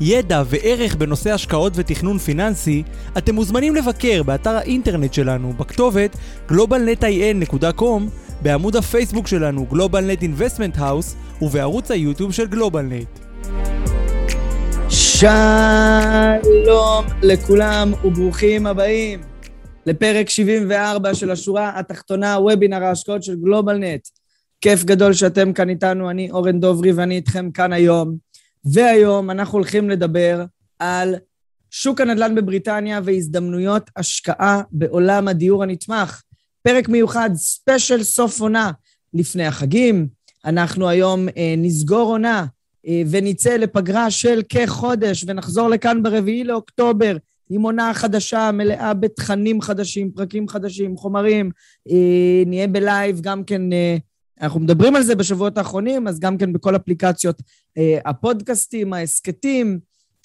ידע וערך בנושא השקעות ותכנון פיננסי, אתם מוזמנים לבקר באתר האינטרנט שלנו בכתובת globalnetin.com, בעמוד הפייסבוק שלנו GlobalNet Investment House ובערוץ היוטיוב של גלובלנט. שלום לכולם וברוכים הבאים לפרק 74 של השורה התחתונה, וובינר ההשקעות של גלובלנט. כיף גדול שאתם כאן איתנו, אני אורן דוברי ואני איתכם כאן היום. והיום אנחנו הולכים לדבר על שוק הנדל"ן בבריטניה והזדמנויות השקעה בעולם הדיור הנתמך. פרק מיוחד, special סוף עונה לפני החגים. אנחנו היום אה, נסגור עונה אה, ונצא לפגרה של כחודש ונחזור לכאן ברביעי לאוקטובר עם עונה חדשה מלאה בתכנים חדשים, פרקים חדשים, חומרים. אה, נהיה ב live גם כן אה, אנחנו מדברים על זה בשבועות האחרונים, אז גם כן בכל אפליקציות הפודקאסטים, ההסכתים,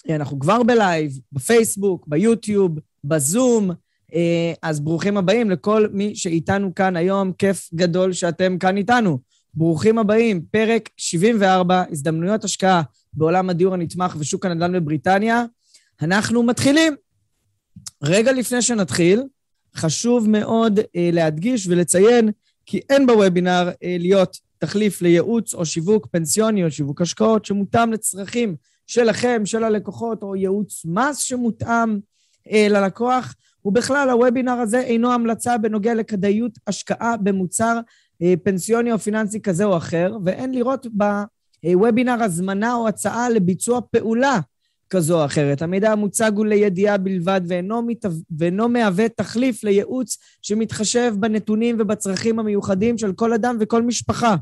אה, אנחנו כבר בלייב, בפייסבוק, ביוטיוב, בזום, אה, אז ברוכים הבאים לכל מי שאיתנו כאן היום, כיף גדול שאתם כאן איתנו. ברוכים הבאים, פרק 74, הזדמנויות השקעה בעולם הדיור הנתמך ושוק הנדל"ן בבריטניה. אנחנו מתחילים. רגע לפני שנתחיל, חשוב מאוד אה, להדגיש ולציין כי אין בוובינר אה, להיות תחליף לייעוץ או שיווק פנסיוני או שיווק השקעות שמותאם לצרכים שלכם, של הלקוחות, או ייעוץ מס שמותאם אה, ללקוח. ובכלל, הוובינר הזה אינו המלצה בנוגע לכדאיות השקעה במוצר אה, פנסיוני או פיננסי כזה או אחר, ואין לראות בוובינר הזמנה או הצעה לביצוע פעולה כזו או אחרת. המידע המוצג הוא לידיעה בלבד ואינו, מתו... ואינו מהווה תחליף לייעוץ שמתחשב בנתונים ובצרכים המיוחדים של כל אדם וכל משפחה.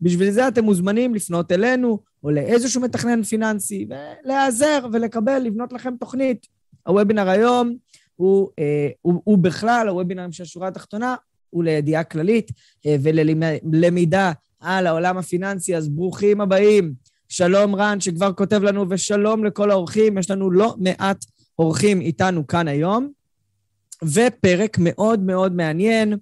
בשביל זה אתם מוזמנים לפנות אלינו או לאיזשהו מתכנן פיננסי ולהיעזר ולקבל, לבנות לכם תוכנית. הוובינר היום הוא, אה, הוא, הוא בכלל, הוובינרים של השורה התחתונה, הוא לידיעה כללית אה, וללמידה על העולם הפיננסי, אז ברוכים הבאים. שלום רן, שכבר כותב לנו, ושלום לכל האורחים. יש לנו לא מעט אורחים איתנו כאן היום. ופרק מאוד מאוד מעניין,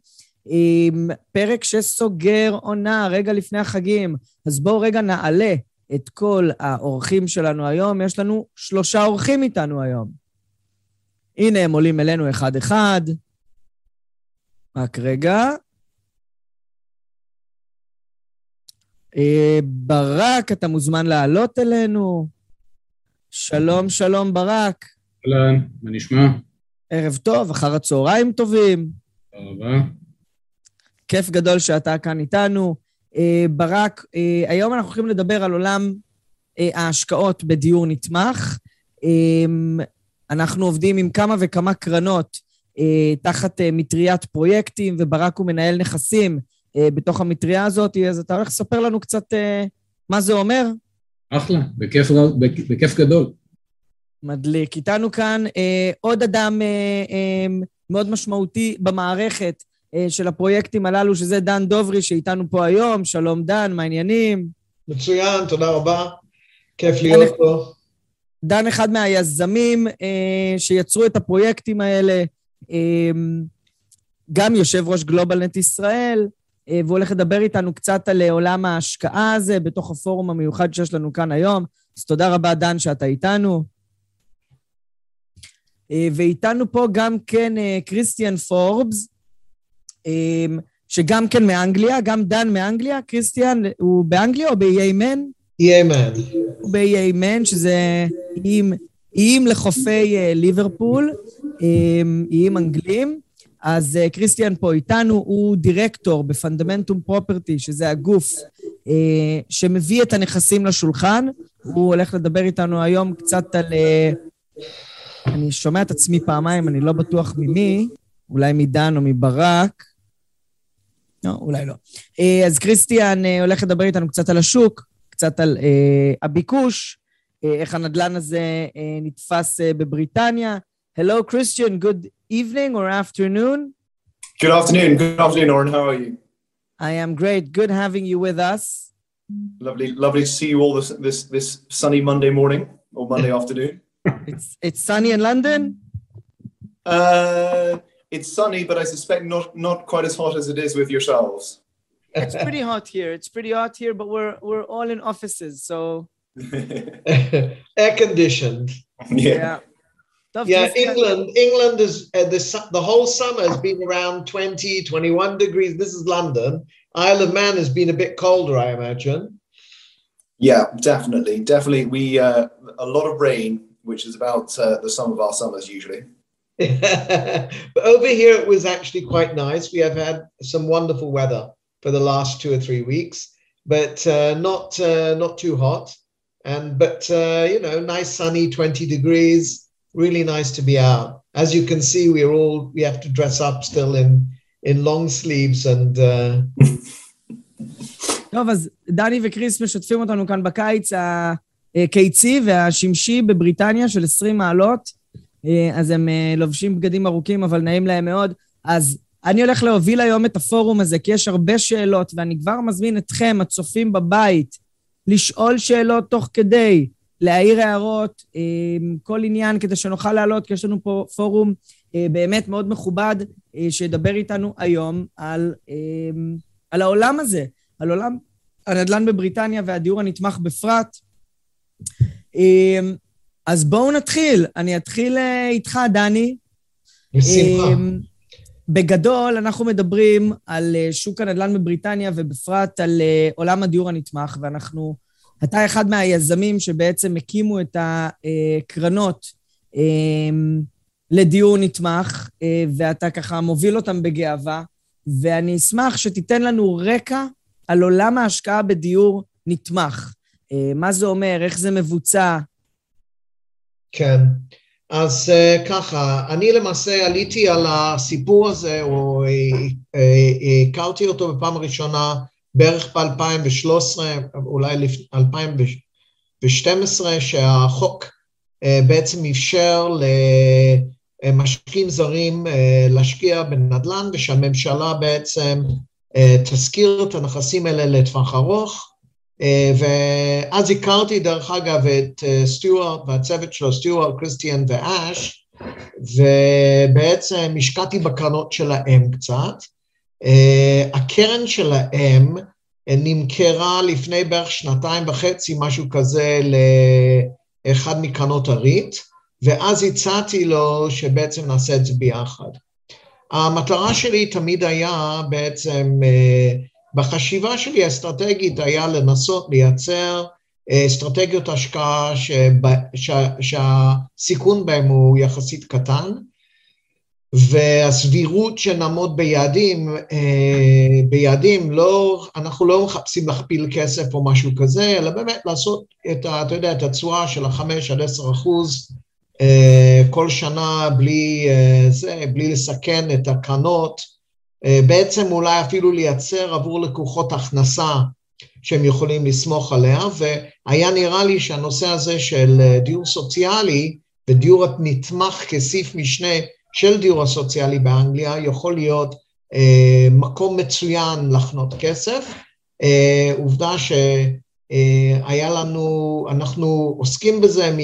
עם פרק שסוגר עונה רגע לפני החגים. אז בואו רגע נעלה את כל האורחים שלנו היום. יש לנו שלושה אורחים איתנו היום. הנה הם עולים אלינו אחד-אחד. רק רגע. ברק, אתה מוזמן לעלות אלינו. שלום, שלום, ברק. אהלן, מה נשמע? ערב טוב, אחר הצהריים טובים. תודה רבה. כיף גדול שאתה כאן איתנו. אה, ברק, אה, היום אנחנו הולכים לדבר על עולם ההשקעות בדיור נתמך. אנחנו עובדים עם כמה וכמה קרנות תחת מטריית פרויקטים, וברק הוא מנהל נכסים אה, בתוך המטריה הזאת, אז אתה הולך לספר לנו קצת אה, מה זה אומר? אחלה, בכיף, בכיף גדול. מדליק. איתנו כאן אה, עוד אדם אה, אה, מאוד משמעותי במערכת אה, של הפרויקטים הללו, שזה דן דוברי, שאיתנו פה היום. שלום דן, מה העניינים? מצוין, תודה רבה. כיף להיות פה. דן אחד מהיזמים אה, שיצרו את הפרויקטים האלה, אה, גם יושב ראש גלובלנט ישראל, אה, והוא הולך לדבר איתנו קצת על אה, עולם ההשקעה הזה בתוך הפורום המיוחד שיש לנו כאן היום. אז תודה רבה, דן, שאתה איתנו. אה, ואיתנו פה גם כן קריסטיאן פורבס, שגם כן מאנגליה, גם דן מאנגליה. קריסטיאן, הוא באנגליה או באיי מן? איי מן. הוא באיי מן, שזה איים, איים לחופי ליברפול, איים אנגלים. אז uh, קריסטיאן פה איתנו, הוא דירקטור בפונדמנטום פרופרטי, שזה הגוף uh, שמביא את הנכסים לשולחן. הוא הולך לדבר איתנו היום קצת על... Uh, אני שומע את עצמי פעמיים, אני לא בטוח ממי, אולי מדן או מברק. לא, אולי לא. Uh, אז קריסטיאן uh, הולך לדבר איתנו קצת על השוק, קצת על uh, הביקוש, uh, איך הנדלן הזה uh, נתפס uh, בבריטניה. Hello, Christian. Good evening or afternoon. Good afternoon. Good afternoon, Oren. How are you? I am great. Good having you with us. Lovely, lovely to see you all this this this sunny Monday morning or Monday afternoon. It's it's sunny in London. Uh, it's sunny, but I suspect not not quite as hot as it is with yourselves. It's pretty hot here. It's pretty hot here, but we're we're all in offices, so Air conditioned. yeah. Tough Yeah, England. England is uh, the the whole summer has been around 20, 21 degrees. This is London. Isle of Man has been a bit colder, I imagine. Yeah, definitely, definitely. We uh, a lot of rain, which is about uh, the sum of our summers usually. but over here, it was actually quite nice. We have had some wonderful weather for the last two or three weeks, but uh, not uh, not too hot. And but uh, you know, nice sunny, twenty degrees. Really nice to be out. As you can see, we're all we have to dress up still in in long sleeves and. Uh, טוב, אז דני וקריס משתפים אותנו כאן בקיץ הקיצי והשמשי בבריטניה של 20 מעלות. אה, אז הם אה, לובשים בגדים ארוכים, אבל נעים להם מאוד. אז אני הולך להוביל היום את הפורום הזה, כי יש הרבה שאלות, ואני כבר מזמין אתכם, הצופים בבית, לשאול שאלות תוך כדי, להעיר הערות, אה, כל עניין, כדי שנוכל לעלות, כי יש לנו פה פורום אה, באמת מאוד מכובד, אה, שידבר איתנו היום על, אה, על העולם הזה. על עולם הנדל"ן בבריטניה והדיור הנתמך בפרט. אמ, אז בואו נתחיל. אני אתחיל אה, איתך, דני. בשמחה. אמ, בגדול, אנחנו מדברים על שוק הנדל"ן בבריטניה ובפרט על עולם הדיור הנתמך, ואנחנו... אתה אחד מהיזמים שבעצם הקימו את הקרנות אמ, לדיור נתמך, אה, ואתה ככה מוביל אותם בגאווה, ואני אשמח שתיתן לנו רקע על עולם ההשקעה בדיור נתמך. אה, מה זה אומר, איך זה מבוצע? כן. אז uh, ככה, אני למעשה עליתי על הסיפור הזה, או הכרתי אותו בפעם הראשונה בערך ב-2013, אולי לפ- 2012, שהחוק uh, בעצם אפשר למשקיעים זרים uh, להשקיע בנדל"ן, ושהממשלה בעצם תשכיר את הנכסים האלה לטווח ארוך. אה, ואז הכרתי דרך אגב את אה, סטיוארט והצוות שלו, סטיוארט, קריסטיאן ואש, ובעצם השקעתי בקרנות שלהם קצת. אה, הקרן שלהם אה, נמכרה לפני בערך שנתיים וחצי, משהו כזה, לאחד מקרנות הריט, ואז הצעתי לו שבעצם נעשה את זה ביחד. המטרה שלי תמיד היה בעצם אה, בחשיבה שלי האסטרטגית היה לנסות לייצר אסטרטגיות השקעה שבה, שה, שהסיכון בהם הוא יחסית קטן, והסבירות שנעמוד ביעדים, אה, ביעדים לא, אנחנו לא מחפשים להכפיל כסף או משהו כזה, אלא באמת לעשות את, ה, אתה יודע, את התשואה של החמש עד עשר אחוז אה, כל שנה בלי זה, בלי לסכן את הקרנות. בעצם אולי אפילו לייצר עבור לקוחות הכנסה שהם יכולים לסמוך עליה, והיה נראה לי שהנושא הזה של דיור סוציאלי ודיור נתמך כסעיף משנה של דיור הסוציאלי באנגליה יכול להיות אה, מקום מצוין לחנות כסף. אה, עובדה שהיה לנו, אנחנו עוסקים בזה,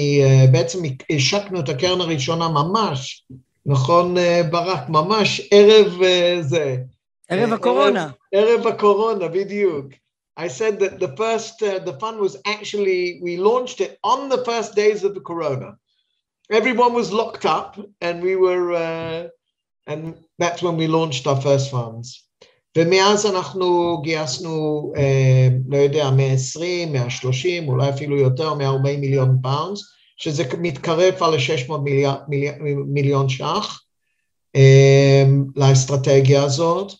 בעצם השקנו את הקרן הראשונה ממש נכון, ברק? ממש ערב זה. ערב הקורונה. ערב, ערב הקורונה, בדיוק. I said that the first, uh, the fund was actually, we launched it on the first days of the corona. Everyone was locked up and we were, uh, and that's when we launched our first funds. ומאז אנחנו גייסנו, אה, לא יודע, 120, 130, אולי אפילו יותר, 140 מיליון פאונדס. שזה מתקרב על ל-600 מיליון, מיליון ש"ח לאסטרטגיה הזאת,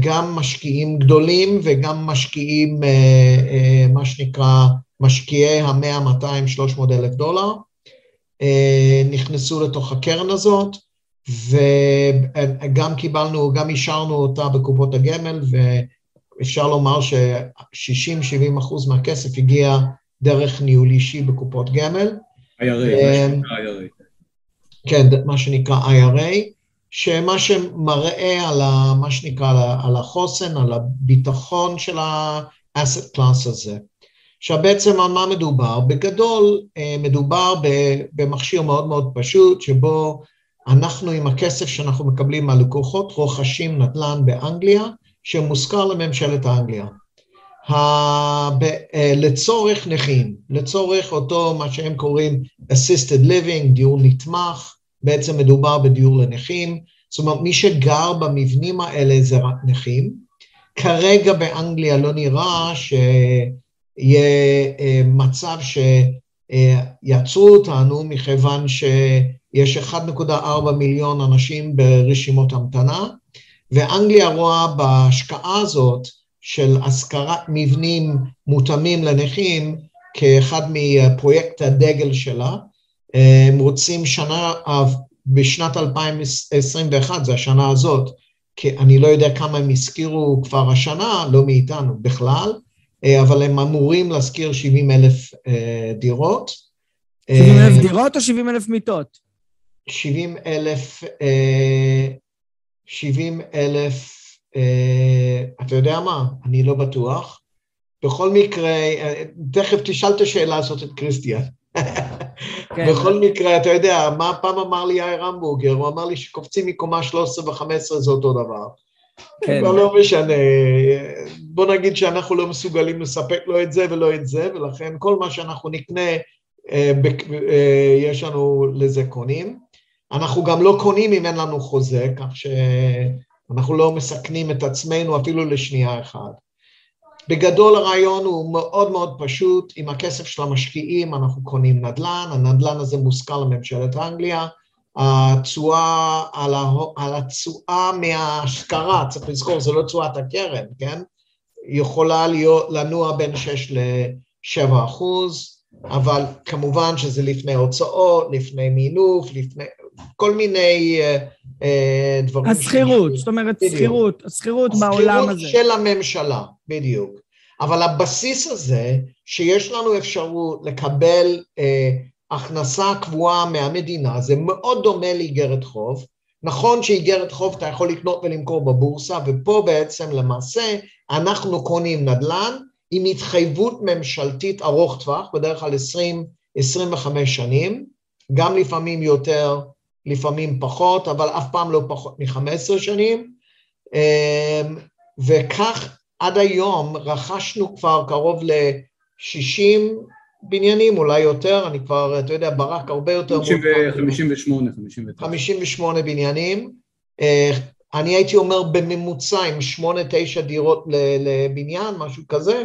גם משקיעים גדולים וגם משקיעים, מה שנקרא, משקיעי ה-100, 200, 300 אלף דולר, נכנסו לתוך הקרן הזאת, וגם קיבלנו, גם אישרנו אותה בקופות הגמל, ואפשר לומר ש-60-70 אחוז מהכסף הגיע דרך ניהול אישי בקופות גמל. IRA, מה שנקרא IRA. כן, מה שנקרא IRA, שמה שמראה על ה, מה שנקרא על החוסן, על הביטחון של ה-asset class הזה. עכשיו בעצם על מה מדובר? בגדול אה, מדובר במכשיר מאוד מאוד פשוט, שבו אנחנו עם הכסף שאנחנו מקבלים מהלקוחות רוכשים נדל"ן באנגליה, שמושכר לממשלת האנגליה. אה, לצורך נכים, לצורך אותו מה שהם קוראים assisted living, דיור נתמך, בעצם מדובר בדיור לנכים, זאת אומרת מי שגר במבנים האלה זה רק נכים. כרגע באנגליה לא נראה שיהיה אה, מצב שיעצרו אותנו מכיוון שיש 1.4 מיליון אנשים ברשימות המתנה, ואנגליה רואה בהשקעה הזאת של השכרת מבנים מותאמים לנכים כאחד מפרויקט הדגל שלה. הם רוצים שנה, בשנת 2021, זו השנה הזאת, כי אני לא יודע כמה הם הזכירו כבר השנה, לא מאיתנו בכלל, אבל הם אמורים להזכיר 70 אלף דירות. 70 אלף דירות או 70 אלף מיטות? 70 אלף, 70 אלף, אתה יודע מה? אני לא בטוח. בכל מקרה, תכף תשאל את השאלה הזאת את קריסטיאן. כן. בכל מקרה, אתה יודע, מה פעם אמר לי יאיר המבורגר? הוא אמר לי שקופצים מקומה 13 ו-15 זה אותו דבר. כן. אבל לא משנה, בוא נגיד שאנחנו לא מסוגלים לספק לא את זה ולא את זה, ולכן כל מה שאנחנו נקנה, יש לנו לזה קונים. אנחנו גם לא קונים אם אין לנו חוזה, כך שאנחנו לא מסכנים את עצמנו אפילו לשנייה אחת. בגדול הרעיון הוא מאוד מאוד פשוט, עם הכסף של המשקיעים אנחנו קונים נדל"ן, הנדל"ן הזה מושכר לממשלת אנגליה, התשואה על, התשואה מההשכרה, צריך לזכור, זה לא תשואת הקרן, כן? יכולה להיות, לנוע בין 6 ל-7 אחוז, אבל כמובן שזה לפני הוצאות, לפני מינוף, לפני כל מיני uh, uh, דברים. השכירות, זאת אומרת שכירות, השכירות בעולם הזה. השכירות של הממשלה, בדיוק. אבל הבסיס הזה, שיש לנו אפשרות לקבל uh, הכנסה קבועה מהמדינה, זה מאוד דומה לאיגרת חוב. נכון שאיגרת חוב אתה יכול לקנות ולמכור בבורסה, ופה בעצם למעשה אנחנו קונים נדל"ן עם התחייבות ממשלתית ארוך טווח, בדרך כלל 20-25 שנים, גם לפעמים יותר, לפעמים פחות, אבל אף פעם לא פחות מ-15 שנים, וכך עד היום רכשנו כבר קרוב ל-60 בניינים, אולי יותר, אני כבר, אתה יודע, ברק הרבה יותר... 58, 59. 58 בניינים. אני הייתי אומר בממוצע עם 8-9 דירות לבניין, משהו כזה.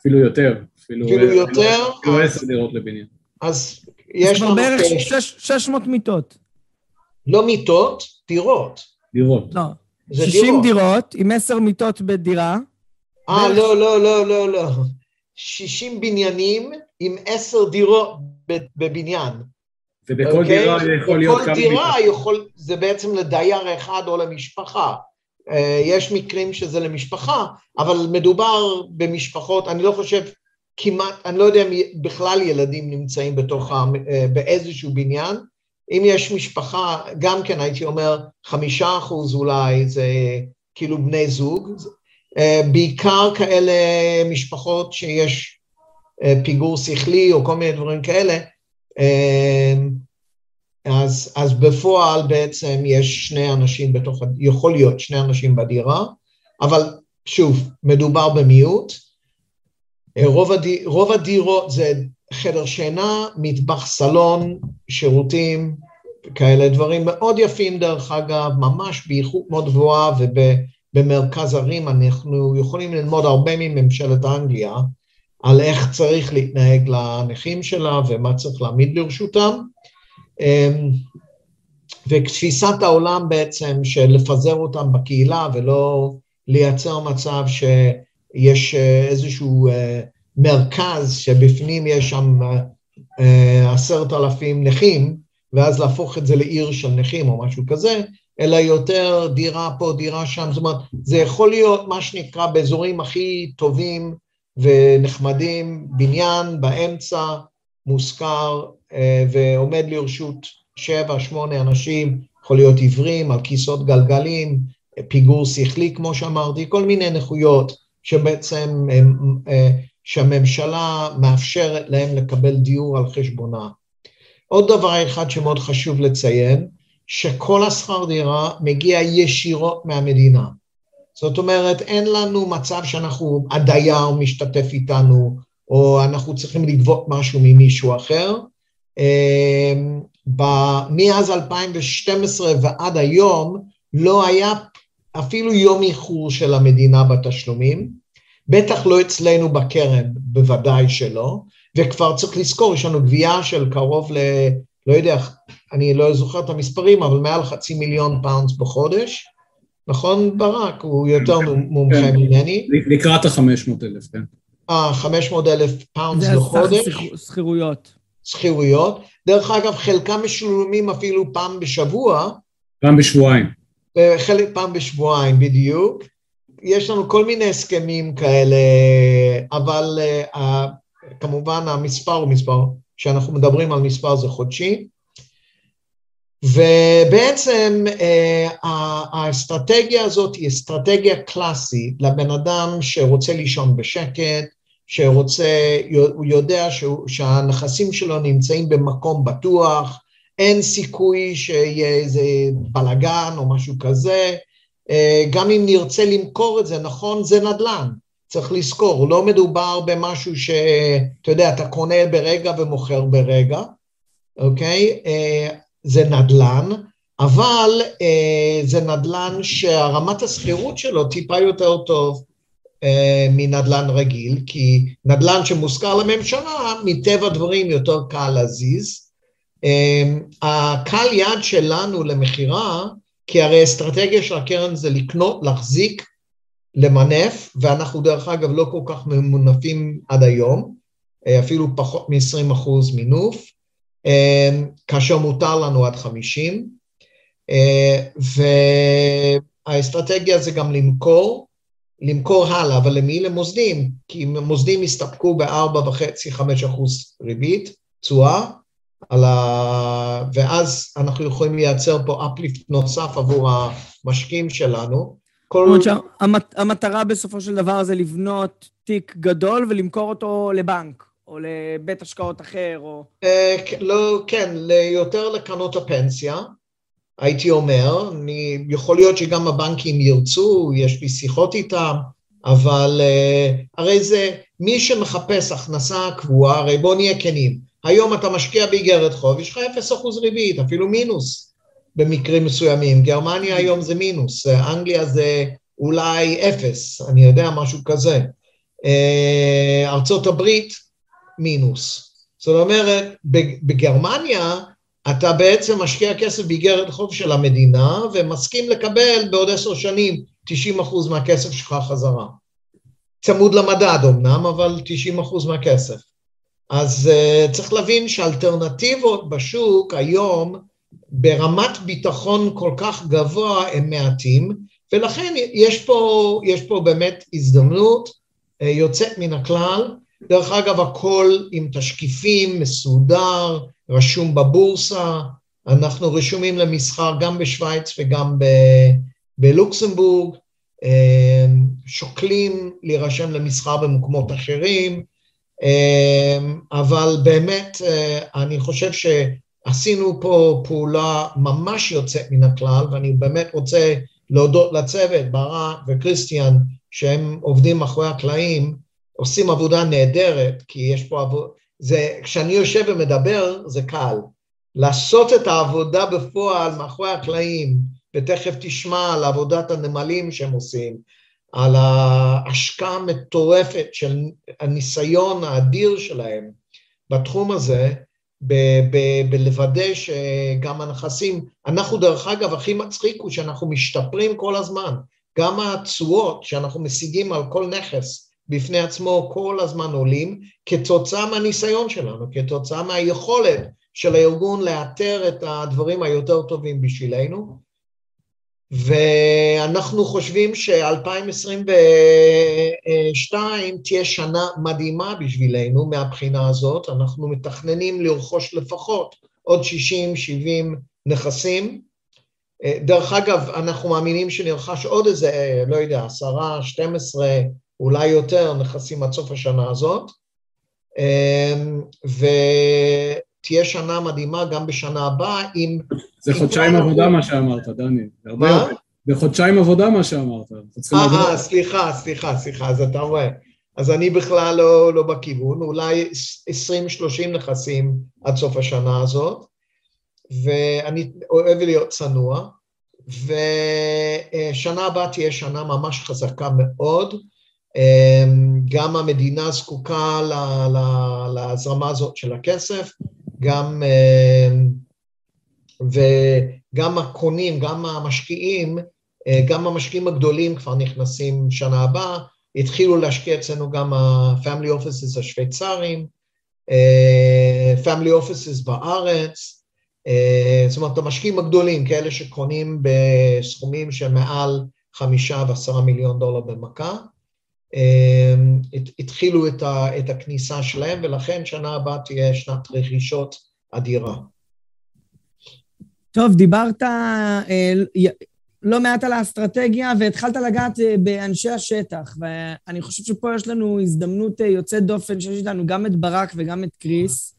אפילו יותר. אפילו יותר. אפילו 10 דירות לבניין. אז יש לנו... בערך 600 מיטות. לא מיטות, דירות. דירות. לא. 60 דירות עם 10 מיטות בדירה. אה, לא, לא, לא, לא, לא. 60 בניינים עם 10 דירות בבניין. ובכל דירה יכול להיות כמה... בכל דירה יכול, זה בעצם לדייר אחד או למשפחה. יש מקרים שזה למשפחה, אבל מדובר במשפחות, אני לא חושב כמעט, אני לא יודע אם בכלל ילדים נמצאים בתוך, באיזשהו בניין. אם יש משפחה, גם כן הייתי אומר, חמישה אחוז אולי זה כאילו בני זוג, בעיקר כאלה משפחות שיש פיגור שכלי או כל מיני דברים כאלה, אז, אז בפועל בעצם יש שני אנשים בתוך, יכול להיות שני אנשים בדירה, אבל שוב, מדובר במיעוט. רוב, הדיר, רוב הדירות זה חדר שינה, מטבח סלון, שירותים, כאלה דברים מאוד יפים דרך אגב, ממש באיכות מאוד גבוהה ובמרכז ערים אנחנו יכולים ללמוד הרבה מממשלת אנגליה על איך צריך להתנהג לנכים שלה ומה צריך להעמיד לרשותם. ותפיסת העולם בעצם של לפזר אותם בקהילה ולא לייצר מצב שיש איזשהו מרכז שבפנים יש שם עשרת אלפים נכים, ואז להפוך את זה לעיר של נכים או משהו כזה, אלא יותר דירה פה, דירה שם, זאת אומרת, זה יכול להיות מה שנקרא באזורים הכי טובים ונחמדים, בניין באמצע, מושכר ועומד לרשות שבע, שמונה אנשים, יכול להיות עיוורים, על כיסאות גלגלים, פיגור שכלי, כמו שאמרתי, כל מיני נכויות שבעצם הם, אה, שהממשלה מאפשרת להם לקבל דיור על חשבונה. עוד דבר אחד שמאוד חשוב לציין, שכל השכר דירה מגיע ישירות מהמדינה. זאת אומרת, אין לנו מצב שאנחנו, הדייר משתתף איתנו, או אנחנו צריכים לגבות משהו ממישהו אחר. אמ, מאז 2012 ועד היום לא היה אפילו יום איחור של המדינה בתשלומים, בטח לא אצלנו בקרן, בוודאי שלא, וכבר צריך לזכור, יש לנו גבייה של קרוב ל... לא יודע, אני לא זוכר את המספרים, אבל מעל חצי מיליון פאונדס בחודש. נכון, ברק? הוא יותר כן, מומחה כן. ממני. לקראת ה-500 אלף, כן. אה, 500 אלף פאונדס לחודש. זה שכירויות. שכירויות. דרך אגב, חלקם משולמים אפילו פעם בשבוע. פעם בשבועיים. חלק פעם בשבועיים, בדיוק. יש לנו כל מיני הסכמים כאלה, אבל uh, כמובן המספר הוא מספר, כשאנחנו מדברים על מספר זה חודשי. ובעצם uh, האסטרטגיה הזאת היא אסטרטגיה קלאסית לבן אדם שרוצה לישון בשקט, שרוצה, הוא יודע שהנכסים שלו נמצאים במקום בטוח, אין סיכוי שיהיה איזה בלאגן או משהו כזה, אה, גם אם נרצה למכור את זה, נכון, זה נדל"ן, צריך לזכור, לא מדובר במשהו שאתה יודע, אתה קונה ברגע ומוכר ברגע, אוקיי? אה, זה נדל"ן, אבל אה, זה נדל"ן שהרמת השכירות שלו טיפה יותר טוב מנדל"ן רגיל, כי נדל"ן שמושכר לממשלה, מטבע דברים יותר קל להזיז. הקל יד שלנו למכירה כי הרי האסטרטגיה של הקרן זה לקנות, להחזיק, למנף, ואנחנו דרך אגב לא כל כך ממונפים עד היום, אה, אפילו פחות מ-20 אחוז מינוף, אה, כאשר מותר לנו עד 50, אה, והאסטרטגיה זה גם למכור, למכור הלאה, אבל למי? למוסדים, כי מוסדים יסתפקו ב-4.5-5 אחוז ריבית, תשואה, ה... ואז אנחנו יכולים לייצר פה אפליפט נוסף עבור המשקיעים שלנו. כל... זאת אומרת שהמטרה בסופו של דבר זה לבנות תיק גדול ולמכור אותו לבנק, או לבית השקעות אחר, או... אה, לא, כן, יותר לקרנות הפנסיה, הייתי אומר. אני, יכול להיות שגם הבנקים ירצו, יש לי שיחות איתם, אבל uh, הרי זה, מי שמחפש הכנסה קבועה, הרי בואו נהיה כנים, היום אתה משקיע באיגרת חוב, יש לך 0% ריבית, אפילו מינוס במקרים מסוימים. גרמניה היום זה מינוס, אנגליה זה אולי אפס, אני יודע, משהו כזה. אה, ארצות הברית, מינוס. זאת אומרת, בגרמניה אתה בעצם משקיע כסף באיגרת חוב של המדינה ומסכים לקבל בעוד עשר שנים 90% מהכסף שלך חזרה. צמוד למדד אמנם, אבל 90% מהכסף. אז uh, צריך להבין שאלטרנטיבות בשוק היום ברמת ביטחון כל כך גבוה הם מעטים, ולכן יש פה, יש פה באמת הזדמנות uh, יוצאת מן הכלל. דרך אגב, הכל עם תשקיפים, מסודר, רשום בבורסה, אנחנו רשומים למסחר גם בשוויץ וגם ב- בלוקסמבורג, uh, שוקלים להירשם למסחר במקומות אחרים, אמ, אבל באמת אה, אני חושב שעשינו פה פעולה ממש יוצאת מן הכלל, ואני באמת רוצה להודות לצוות, ברק וכריסטיאן, שהם עובדים מאחורי הקלעים, עושים עבודה נהדרת, כי יש פה עבודה, זה, כשאני יושב ומדבר זה קל. לעשות את העבודה בפועל מאחורי הקלעים, ותכף תשמע על עבודת הנמלים שהם עושים, על ההשקעה המטורפת של הניסיון האדיר שלהם בתחום הזה, בלוודא שגם הנכסים, אנחנו דרך אגב הכי מצחיק הוא שאנחנו משתפרים כל הזמן, גם התשואות שאנחנו משיגים על כל נכס בפני עצמו כל הזמן עולים כתוצאה מהניסיון שלנו, כתוצאה מהיכולת של הארגון לאתר את הדברים היותר טובים בשבילנו ואנחנו חושבים ש-2022 תהיה שנה מדהימה בשבילנו מהבחינה הזאת, אנחנו מתכננים לרכוש לפחות עוד 60-70 נכסים. דרך אגב, אנחנו מאמינים שנרכש עוד איזה, לא יודע, עשרה, 12, אולי יותר נכסים עד סוף השנה הזאת. ותהיה שנה מדהימה גם בשנה הבאה עם... זה חודשיים עבודה מה שאמרת, דני. מה? בחודשיים עבודה מה שאמרת. אה, סליחה, סליחה, סליחה, אז אתה רואה. אז אני בכלל לא, לא בכיוון, אולי 20-30 נכסים עד סוף השנה הזאת, ואני אוהב להיות צנוע, ושנה הבאה תהיה שנה ממש חזקה מאוד, גם המדינה זקוקה להזרמה הזאת של הכסף, גם, וגם הקונים, גם המשקיעים, גם המשקיעים הגדולים כבר נכנסים שנה הבאה, התחילו להשקיע אצלנו גם ה-family offices השוויצריים, family offices בארץ, זאת אומרת המשקיעים הגדולים, כאלה שקונים בסכומים של מעל חמישה ועשרה מיליון דולר במכה, התחילו את הכניסה שלהם ולכן שנה הבאה תהיה שנת רכישות אדירה. טוב, דיברת לא מעט על האסטרטגיה, והתחלת לגעת אה, באנשי השטח, ואני חושב שפה יש לנו הזדמנות אה, יוצאת דופן שיש איתנו גם את ברק וגם את קריס.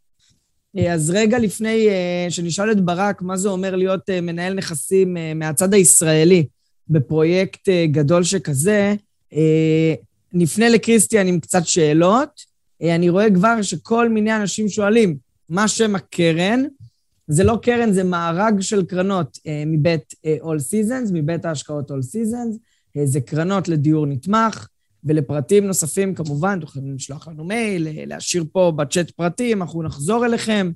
אה, אז רגע לפני שנשאל את ברק מה זה אומר להיות מנהל נכסים מהצד הישראלי בפרויקט גדול שכזה, נפנה לקריסטיאן עם קצת שאלות. אני רואה כבר שכל מיני אנשים שואלים, מה שם הקרן? זה לא קרן, זה מארג של קרנות אה, מבית אה, All Seasons, מבית ההשקעות All Seasons. אה, זה קרנות לדיור נתמך, ולפרטים נוספים, כמובן, אתם יכולים לשלוח לנו מייל, אה, להשאיר פה בצ'אט פרטים, אנחנו נחזור אליכם.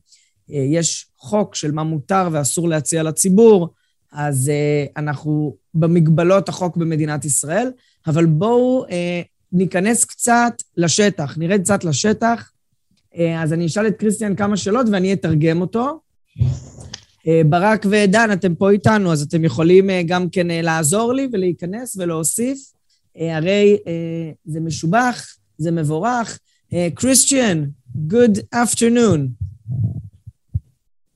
אה, יש חוק של מה מותר ואסור להציע לציבור, אז אה, אנחנו במגבלות החוק במדינת ישראל, אבל בואו אה, ניכנס קצת לשטח, נרד קצת לשטח. אה, אז אני אשאל את קריסטיאן כמה שאלות ואני אתרגם אותו. אה, ברק ודן, אתם פה איתנו, אז אתם יכולים אה, גם כן לעזור לי ולהיכנס ולהוסיף. הרי זה משובח, זה מבורך. Christian, good afternoon.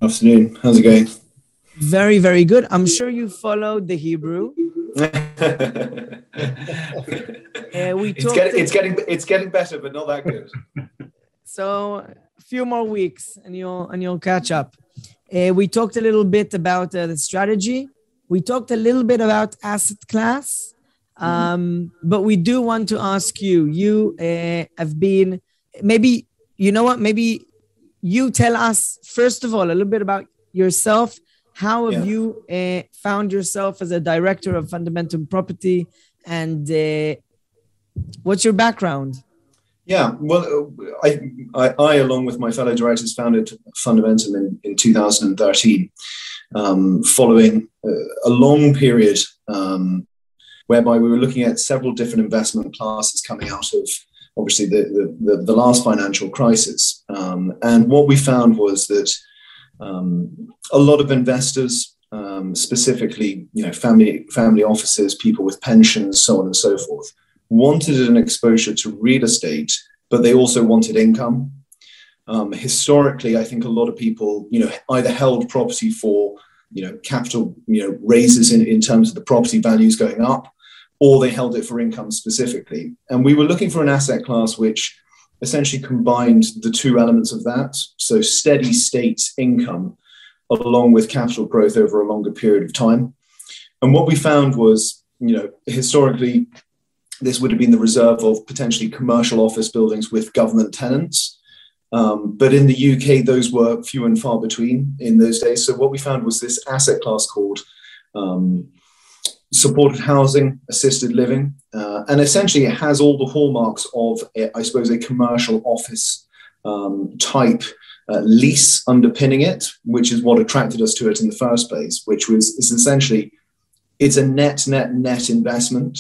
Afternoon. How's it going? Very, very good. I'm sure you followed the Hebrew. uh, we it's, getting, it's getting it's getting better, but not that good. So a few more weeks, and you'll and you'll catch up. Uh, we talked a little bit about uh, the strategy. We talked a little bit about asset class. Um, mm-hmm. But we do want to ask you you uh, have been, maybe, you know what? Maybe you tell us, first of all, a little bit about yourself. How have yeah. you uh, found yourself as a director of fundamental property? And uh, what's your background? Yeah, well, I, I, I, along with my fellow directors, founded Fundamentum in, in 2013, um, following a, a, long period um, whereby we were looking at several different investment classes coming out of obviously the, the, the, the last financial crisis. Um, and what we found was that um, a lot of investors, um, specifically, you know, family family offices, people with pensions, so on and so forth, wanted an exposure to real estate, but they also wanted income. Um, historically, I think a lot of people, you know, either held property for, you know, capital, you know, raises in, in terms of the property values going up, or they held it for income specifically. And we were looking for an asset class which essentially combined the two elements of that. So steady state income along with capital growth over a longer period of time. And what we found was, you know, historically, this would have been the reserve of potentially commercial office buildings with government tenants. Um, but in the UK, those were few and far between in those days. So what we found was this asset class called um, supported housing, assisted living, uh, and essentially it has all the hallmarks of, a, I suppose, a commercial office um, type uh, lease underpinning it, which is what attracted us to it in the first place. Which was is essentially it's a net, net, net investment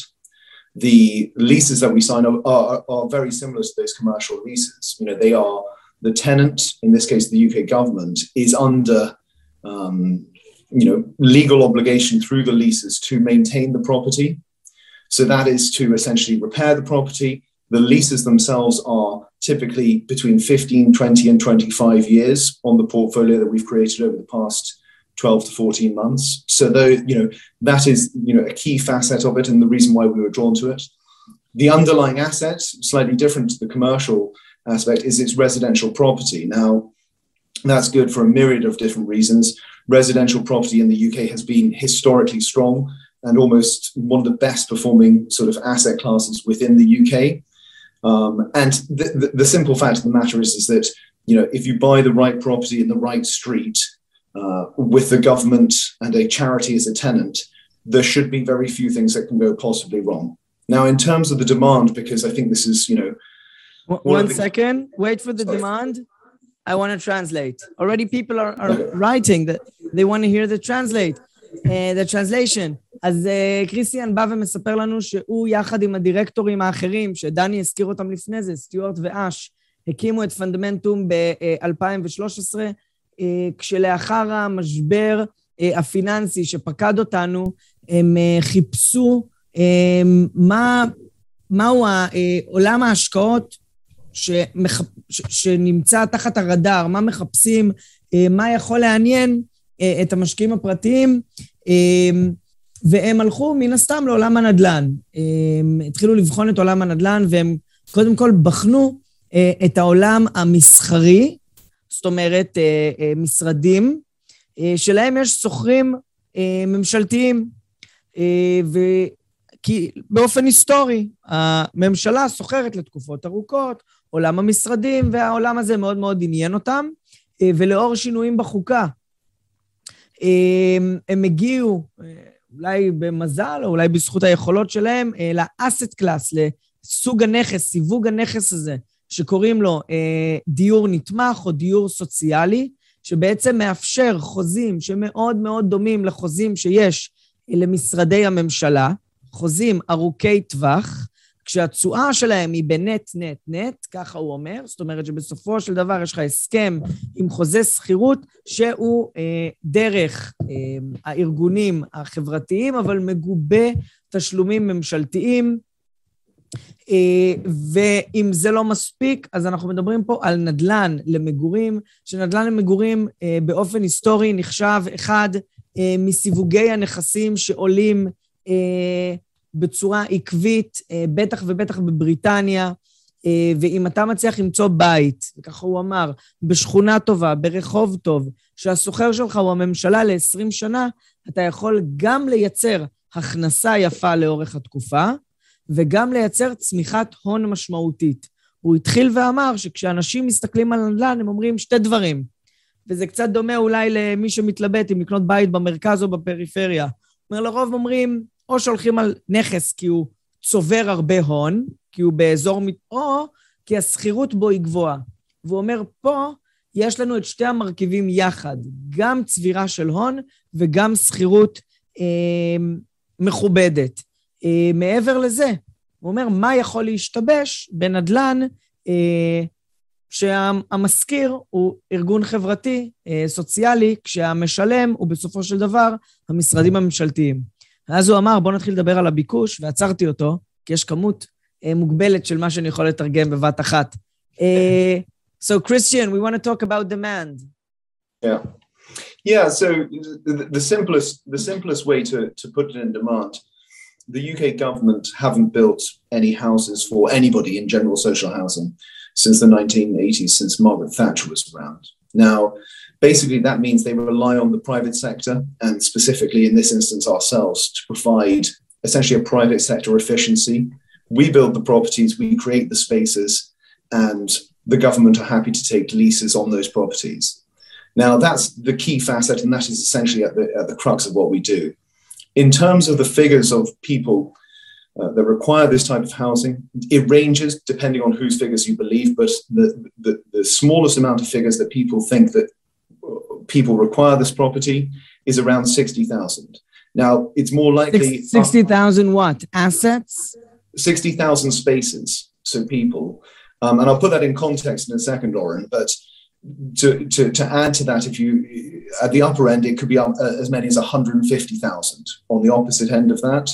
the leases that we sign are, are, are, very similar to those commercial leases. You know, they are the tenant, in this case, the UK government, is under um, you know legal obligation through the leases to maintain the property. So that is to essentially repair the property, The leases themselves are typically between 15, 20, and 25 years on the portfolio that we've created over the past 12 to 14 months. So though, you know, that is, you know, a key facet of it and the reason why we were drawn to it. The underlying asset, slightly different to the commercial aspect, is its residential property. Now, that's good for a myriad of different reasons. Residential property in the UK has been historically strong and almost one of the best performing sort of asset classes within the UK. Um, and the, the, the, simple fact of the matter is, is that you know if you buy the right property in the right street uh, with the government and a charity as a tenant, there should be very few things that can go possibly wrong. Now, in terms of the demand, because I think this is you know. One the, wait for the sorry. demand. I want to translate. Already, people are, are writing that they want to hear the translate, uh, the translation. אז uh, קריסטיאן בא ומספר לנו שהוא יחד עם הדירקטורים האחרים, שדני הזכיר אותם לפני זה, סטיוארט ואש, הקימו את פונדמנטום ב-2013, uh, כשלאחר המשבר uh, הפיננסי שפקד אותנו, הם uh, חיפשו uh, מה, מהו עולם ההשקעות שמח... ש... שנמצא תחת הרדאר, מה מחפשים, מה יכול לעניין את המשקיעים הפרטיים. והם הלכו מן הסתם לעולם הנדל"ן. התחילו לבחון את עולם הנדל"ן, והם קודם כל בחנו אה, את העולם המסחרי, זאת אומרת, אה, אה, משרדים, שלהם יש שוכרים ממשלתיים. כי באופן היסטורי, הממשלה שוכרת לתקופות ארוכות, עולם המשרדים, והעולם הזה מאוד מאוד עניין אותם, ולאור שינויים בחוקה, הם הגיעו, אולי במזל, או אולי בזכות היכולות שלהם, אה, לאסט קלאס, לסוג הנכס, סיווג הנכס הזה, שקוראים לו אה, דיור נתמך או דיור סוציאלי, שבעצם מאפשר חוזים שמאוד מאוד דומים לחוזים שיש אה, למשרדי הממשלה, חוזים ארוכי טווח, כשהתשואה שלהם היא בנט, נט, נט, ככה הוא אומר, זאת אומרת שבסופו של דבר יש לך הסכם עם חוזה שכירות שהוא אה, דרך אה, הארגונים החברתיים, אבל מגובה תשלומים ממשלתיים. אה, ואם זה לא מספיק, אז אנחנו מדברים פה על נדל"ן למגורים, שנדל"ן למגורים אה, באופן היסטורי נחשב אחד אה, מסיווגי הנכסים שעולים אה, בצורה עקבית, אה, בטח ובטח בבריטניה, אה, ואם אתה מצליח למצוא בית, וככה הוא אמר, בשכונה טובה, ברחוב טוב, שהסוחר שלך הוא הממשלה ל-20 שנה, אתה יכול גם לייצר הכנסה יפה לאורך התקופה, וגם לייצר צמיחת הון משמעותית. הוא התחיל ואמר שכשאנשים מסתכלים על נדל"ן, הם אומרים שתי דברים, וזה קצת דומה אולי למי שמתלבט אם לקנות בית במרכז או בפריפריה. אומר, לרוב אומרים, או שהולכים על נכס כי הוא צובר הרבה הון, כי הוא באזור, או כי השכירות בו היא גבוהה. והוא אומר, פה יש לנו את שתי המרכיבים יחד, גם צבירה של הון וגם שכירות אה, מכובדת. אה, מעבר לזה, הוא אומר, מה יכול להשתבש בנדל"ן אה, שהמשכיר הוא ארגון חברתי, אה, סוציאלי, כשהמשלם הוא בסופו של דבר המשרדים הממשלתיים. ואז הוא אמר, בוא נתחיל לדבר על הביקוש, ועצרתי אותו, כי יש כמות uh, מוגבלת של מה שאני יכול לתרגם בבת אחת. Uh, so, Christian, we want to talk about demand. Yeah. Yeah, so the, the simplest the simplest way to, to put it in demand, the UK government haven't built any houses for anybody in general social housing since the 1980s, since Margaret Thatcher was around. Now, Basically, that means they rely on the private sector, and specifically in this instance, ourselves, to provide essentially a private sector efficiency. We build the properties, we create the spaces, and the government are happy to take leases on those properties. Now, that's the key facet, and that is essentially at the, at the crux of what we do. In terms of the figures of people uh, that require this type of housing. It ranges depending on whose figures you believe, but the, the, the, smallest amount of figures that people think that people require this property is around 60,000. Now, it's more likely 60,000 what? Assets? 60,000 spaces, so people. Um, and I'll put that in context in a second, Lauren, but to, to, to add to that, if you at the upper end, it could be uh, as many as 150,000 on the opposite end of that.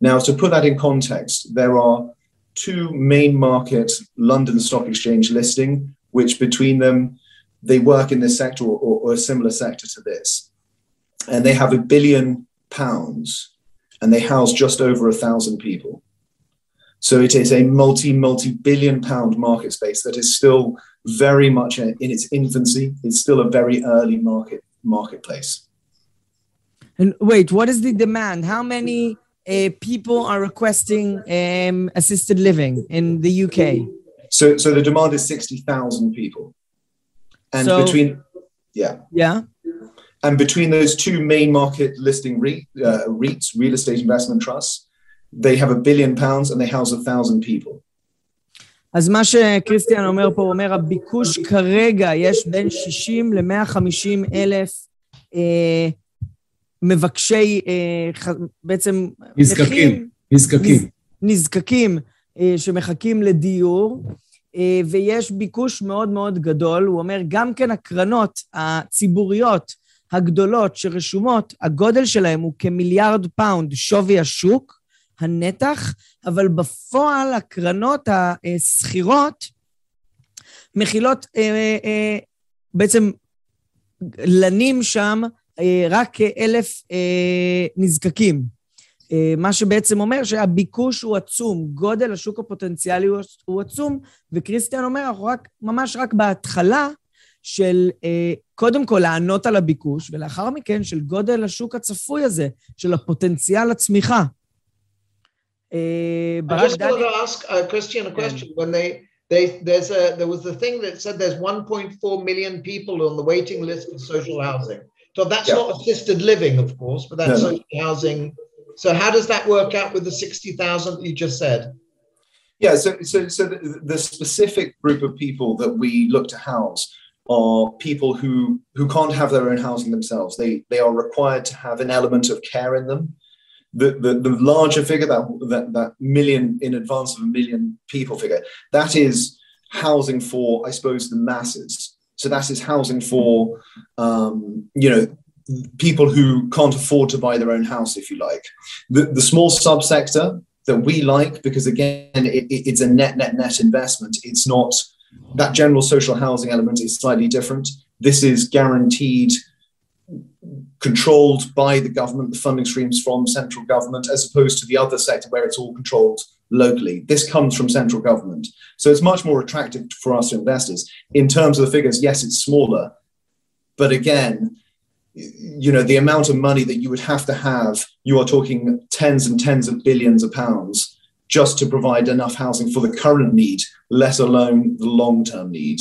Now, to put that in context, there are two main market London Stock Exchange listing, which between them they work in this sector or, or, or a similar sector to this, and they have a billion pounds, and they house just over a thousand people. So it is a multi multi billion pound market space that is still very much in its infancy. It's still a very early market marketplace. And wait, what is the demand? How many uh, people are requesting um, assisted living in the UK? So, so the demand is sixty thousand people, and So- between yeah, Yeah. and between those two main market listing REIT, uh, REITs, real estate investment trusts, they have a billion pounds and they house a thousand people. אז מה שקריסטיאן אומר פה, הוא אומר, הביקוש כרגע, יש בין 60 ל-150 אלף אה, מבקשי, אה, ח, בעצם... נזקקים, נכים, נזקקים. נזקקים אה, שמחכים לדיור, אה, ויש ביקוש מאוד מאוד גדול. הוא אומר, גם כן הקרנות הציבוריות הגדולות שרשומות, הגודל שלהם הוא כמיליארד פאונד שווי השוק, הנתח, אבל בפועל הקרנות השכירות מכילות אה, אה, בעצם לנים שם אה, רק אלף אה, נזקקים. אה, מה שבעצם אומר שהביקוש הוא עצום, גודל השוק הפוטנציאלי הוא, הוא עצום, וכריסטיאן אומר, אנחנו רק, ממש רק בהתחלה של אה, קודם כל לענות על הביקוש, ולאחר מכן של גודל השוק הצפוי הזה, של הפוטנציאל הצמיחה. אה, I just wanted to ask uh, Christian a question. When they, they, there's a, there was the thing that said there's 1.4 million people on the waiting list for social housing. So that's Yeah. not assisted living, of course, but that's no. social housing. So how does that work out with the 60,000 that you just said? Yeah, so so so the, the specific group of people that we look to house are people who who can't have their own housing themselves. They they are required to have an element of care in them. The the, the larger figure that, that that million in advance of a million people figure that is housing for I suppose the masses. So that is housing for um, you know people who can't afford to buy their own house, if you like. The the small subsector that we like because again it, it- it's a net net net investment. It's not that general social housing element is slightly different. This is guaranteed controlled by the government the funding streams from central government as opposed to the other sector where it's all controlled locally. This comes from central government. So it's much more attractive for us investors. In terms of the figures yes it's smaller. But again you know the amount of money that you would have to have you are talking tens and tens of billions of pounds just to provide enough housing for the current need let alone the long-term need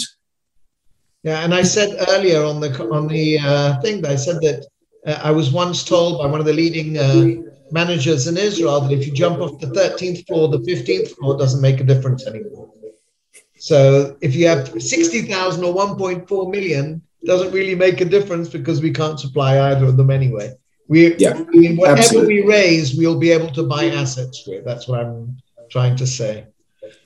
Yeah, and I said earlier on the on the uh, thing that I said that uh, I was once told by one of the leading uh, managers in Israel that if you jump off the 13th floor, the 15th floor doesn't make a difference anymore. So if you have 60,000 or 1.4 million, doesn't really make a difference because we can't supply either of them anyway. We, Yeah, mean, whatever absolutely. we raise, we'll be able to buy assets with. That's what I'm trying to say.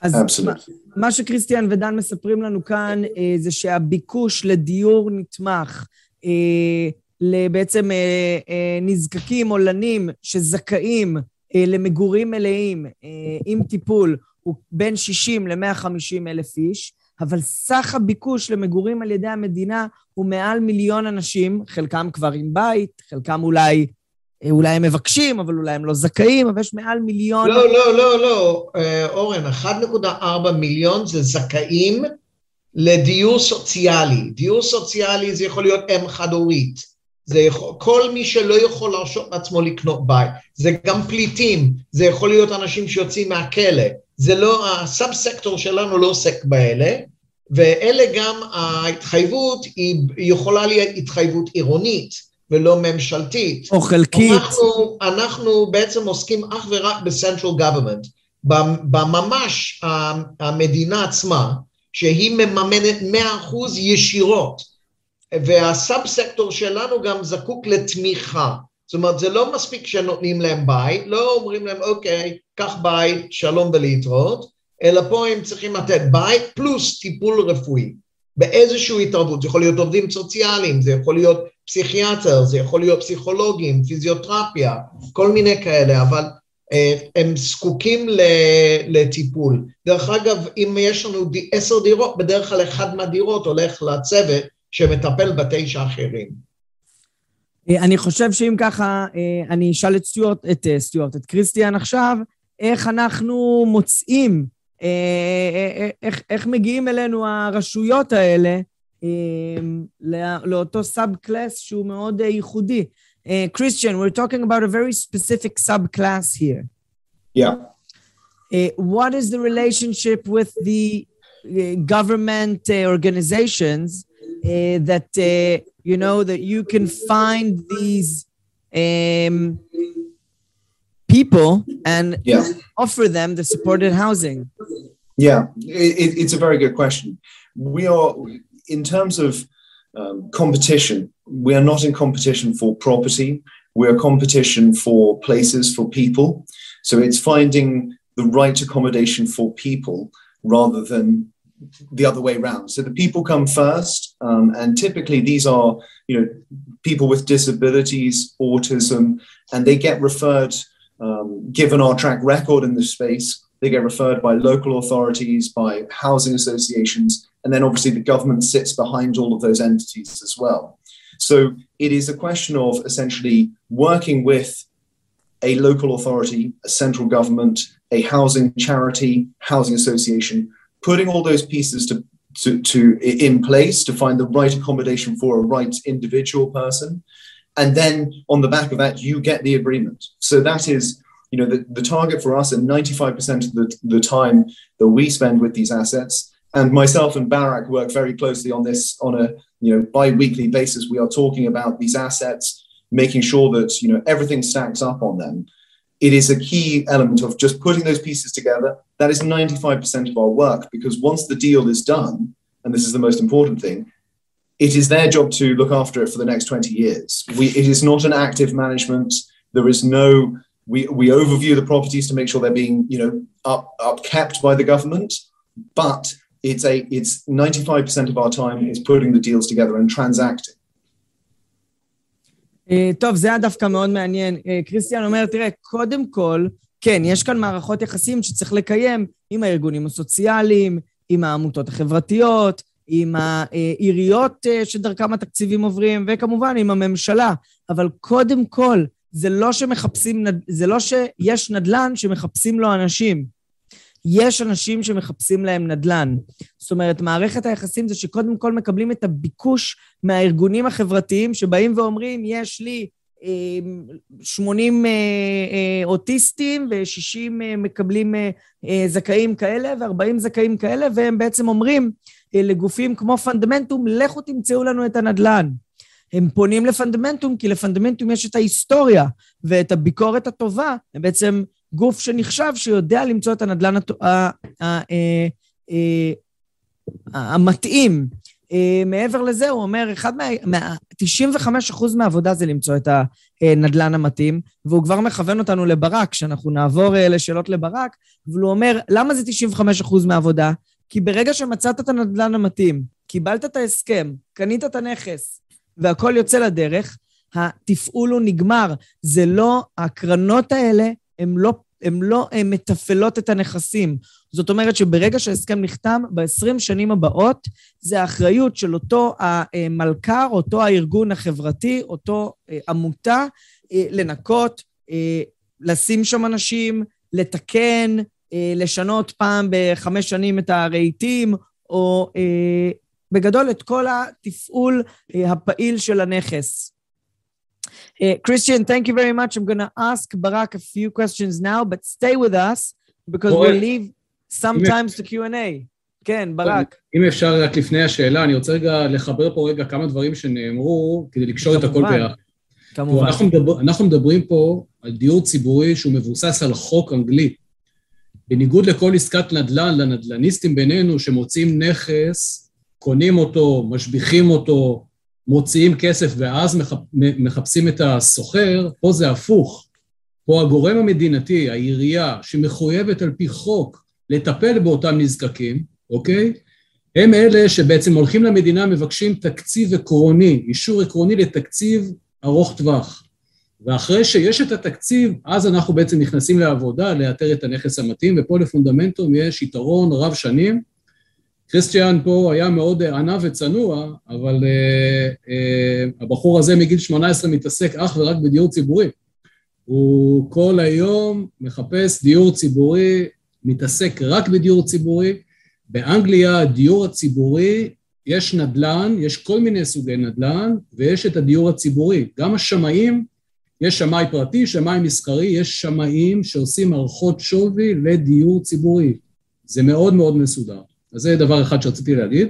אז absolutely מה שכריסטיאן ודן מספרים לנו כאן אה, זה שהביקוש לדיור נתמך, אה, בעצם אה, אה, נזקקים או לנים שזכאים אה, למגורים מלאים אה, עם טיפול הוא בין 60 ל-150 אלף איש, אבל סך הביקוש למגורים על ידי המדינה הוא מעל מיליון אנשים, חלקם כבר עם בית, חלקם אולי, אה, אולי הם מבקשים, אבל אולי הם לא זכאים, אבל יש מעל מיליון... לא, לא, לא, לא, אה, אורן, 1.4 מיליון זה זכאים לדיור סוציאלי. דיור סוציאלי זה יכול להיות אם חד-הורית. זה יכול, כל מי שלא יכול להרשות לעצמו לקנות בית. זה גם פליטים, זה יכול להיות אנשים שיוצאים מהכלא. זה לא, הסאב סקטור שלנו לא עוסק באלה, ואלה גם ההתחייבות היא יכולה להיות התחייבות עירונית ולא ממשלתית. או חלקית. אנחנו, אנחנו בעצם עוסקים אך ורק בסנטרל גוברמנט, בממש המדינה עצמה, שהיא מממנת 100% ישירות, והסאב סקטור שלנו גם זקוק לתמיכה. זאת אומרת, זה לא מספיק שנותנים להם בית, לא אומרים להם, אוקיי, קח בית, שלום ולהתראות, אלא פה הם צריכים לתת בית פלוס טיפול רפואי, באיזושהי התערבות, זה יכול להיות עובדים סוציאליים, זה יכול להיות פסיכיאטר, זה יכול להיות פסיכולוגים, פיזיותרפיה, כל מיני כאלה, אבל אה, הם זקוקים לטיפול. דרך אגב, אם יש לנו עשר דירות, בדרך כלל אחד מהדירות הולך לצוות שמטפל בתשע אחרים. אה, אני חושב שאם ככה, אה, אני אשאל את סטיוארט, את סטיוארט, את קריסטיאן עכשיו, איך אנחנו מוצאים, איך, איך מגיעים אלינו הרשויות האלה לאותו סאב קלאס שהוא מאוד ייחודי. Uh, Christian, we're talking about a very specific subclass here. Yeah. Uh, what is the relationship with the uh, government uh, organizations uh, that uh, you know that you can find these um, people and Yeah. offer them the supported housing? Yeah, it, it's a very good question. We are, in terms of um, competition, we are not in competition for property. We are competition for places, for people. So it's finding the right accommodation for people rather than the other way around. So the people come first, um, and typically these are, you know, people with disabilities, autism, and they get referred. Um, given our track record in this space, they get referred by local authorities, by housing associations, and then obviously the government sits behind all of those entities as well. So it is a question of essentially working with a local authority, a central government, a housing charity, housing association, putting all those pieces to, to, to in place to find the right accommodation for a right individual person. And then on the back of that, you get the agreement. So that is, you know, the, the target for us and 95% of the, the time that we spend with these assets. And myself and Barak work very closely on this on a you know bi-weekly basis. We are talking about these assets, making sure that you know everything stacks up on them. It is a key element of just putting those pieces together. That is 95% of our work because once the deal is done, and this is the most important thing, it is their job to look after it for the next 20 years. We, it is not an active management. There is no, we, we overview the properties to make sure they're being, you know, up, up kept by the government, but it's a, it's 95% of our time is putting the deals together and transacting. אה, טוב, זה היה דווקא מאוד מעניין. אה, קריסטיאן אומר, תראה, קודם כל, כן, יש כאן מערכות יחסים שצריך לקיים עם הארגונים הסוציאליים, עם העמותות החברתיות, עם העיריות אה, שדרכם התקציבים עוברים, וכמובן עם הממשלה. אבל קודם כל, זה לא שמחפשים, זה לא שיש נדל"ן שמחפשים לו אנשים. יש אנשים שמחפשים להם נדל"ן. זאת אומרת, מערכת היחסים זה שקודם כל מקבלים את הביקוש מהארגונים החברתיים שבאים ואומרים, יש לי 80 אה, אה, אוטיסטים ו-60 מקבלים זכאים כאלה ו-40 זכאים כאלה, והם בעצם אומרים לגופים כמו פונדמנטום, לכו תמצאו לנו את הנדל"ן. הם פונים לפונדמנטום, כי לפונדמנטום יש את ההיסטוריה ואת הביקורת הטובה, הם בעצם גוף שנחשב שיודע למצוא את הנדל"ן אה, אה, המתאים. אה, מעבר לזה, הוא אומר, אחד מה... 95% מהעבודה זה למצוא את הנדל"ן המתאים, והוא כבר מכוון אותנו לברק, שאנחנו נעבור לשאלות לברק, אבל הוא אומר, למה זה 95% מהעבודה? כי ברגע שמצאת את הנדל"ן המתאים, קיבלת את ההסכם, קנית את הנכס, והכל יוצא לדרך, התפעול הוא נגמר. זה לא, הקרנות האלה הן לא, הם לא הם מתפעלות את הנכסים. זאת אומרת שברגע שההסכם נחתם, ב-20 שנים הבאות, זה האחריות של אותו המלכ"ר, אותו הארגון החברתי, אותו עמותה, לנקות, לשים שם אנשים, לתקן, לשנות פעם בחמש שנים את הרהיטים, או בגדול את כל התפעול הפעיל של הנכס. Uh, Christian, thank you very much. I'm going to ask Barak a few questions now, but stay with us because we'll leave sometimes to Q&A. כן, ברק. אם אפשר רק לפני השאלה, אני רוצה רגע לחבר פה רגע כמה דברים שנאמרו, כדי לקשור את הכל ביחד. כמובן. אנחנו, מדבר, אנחנו מדברים פה על דיור ציבורי שהוא מבוסס על חוק אנגלי. בניגוד לכל עסקת נדל"ן, לנדל"ניסטים בינינו שמוצאים נכס, קונים אותו, משביחים אותו, מוציאים כסף ואז מחפשים את הסוחר, פה זה הפוך. פה הגורם המדינתי, העירייה, שמחויבת על פי חוק לטפל באותם נזקקים, אוקיי? הם אלה שבעצם הולכים למדינה, מבקשים תקציב עקרוני, אישור עקרוני לתקציב ארוך טווח. ואחרי שיש את התקציב, אז אנחנו בעצם נכנסים לעבודה לאתר את הנכס המתאים, ופה לפונדמנטום יש יתרון רב שנים. קריסטיאן פה היה מאוד ענה וצנוע, אבל uh, uh, הבחור הזה מגיל 18 מתעסק אך ורק בדיור ציבורי. הוא כל היום מחפש דיור ציבורי, מתעסק רק בדיור ציבורי. באנגליה הדיור הציבורי, יש נדל"ן, יש כל מיני סוגי נדל"ן, ויש את הדיור הציבורי. גם השמאים, יש שמאי פרטי, שמאי מסחרי, יש שמאים שעושים מערכות שווי לדיור ציבורי. זה מאוד מאוד מסודר. אז זה דבר אחד שרציתי להגיד.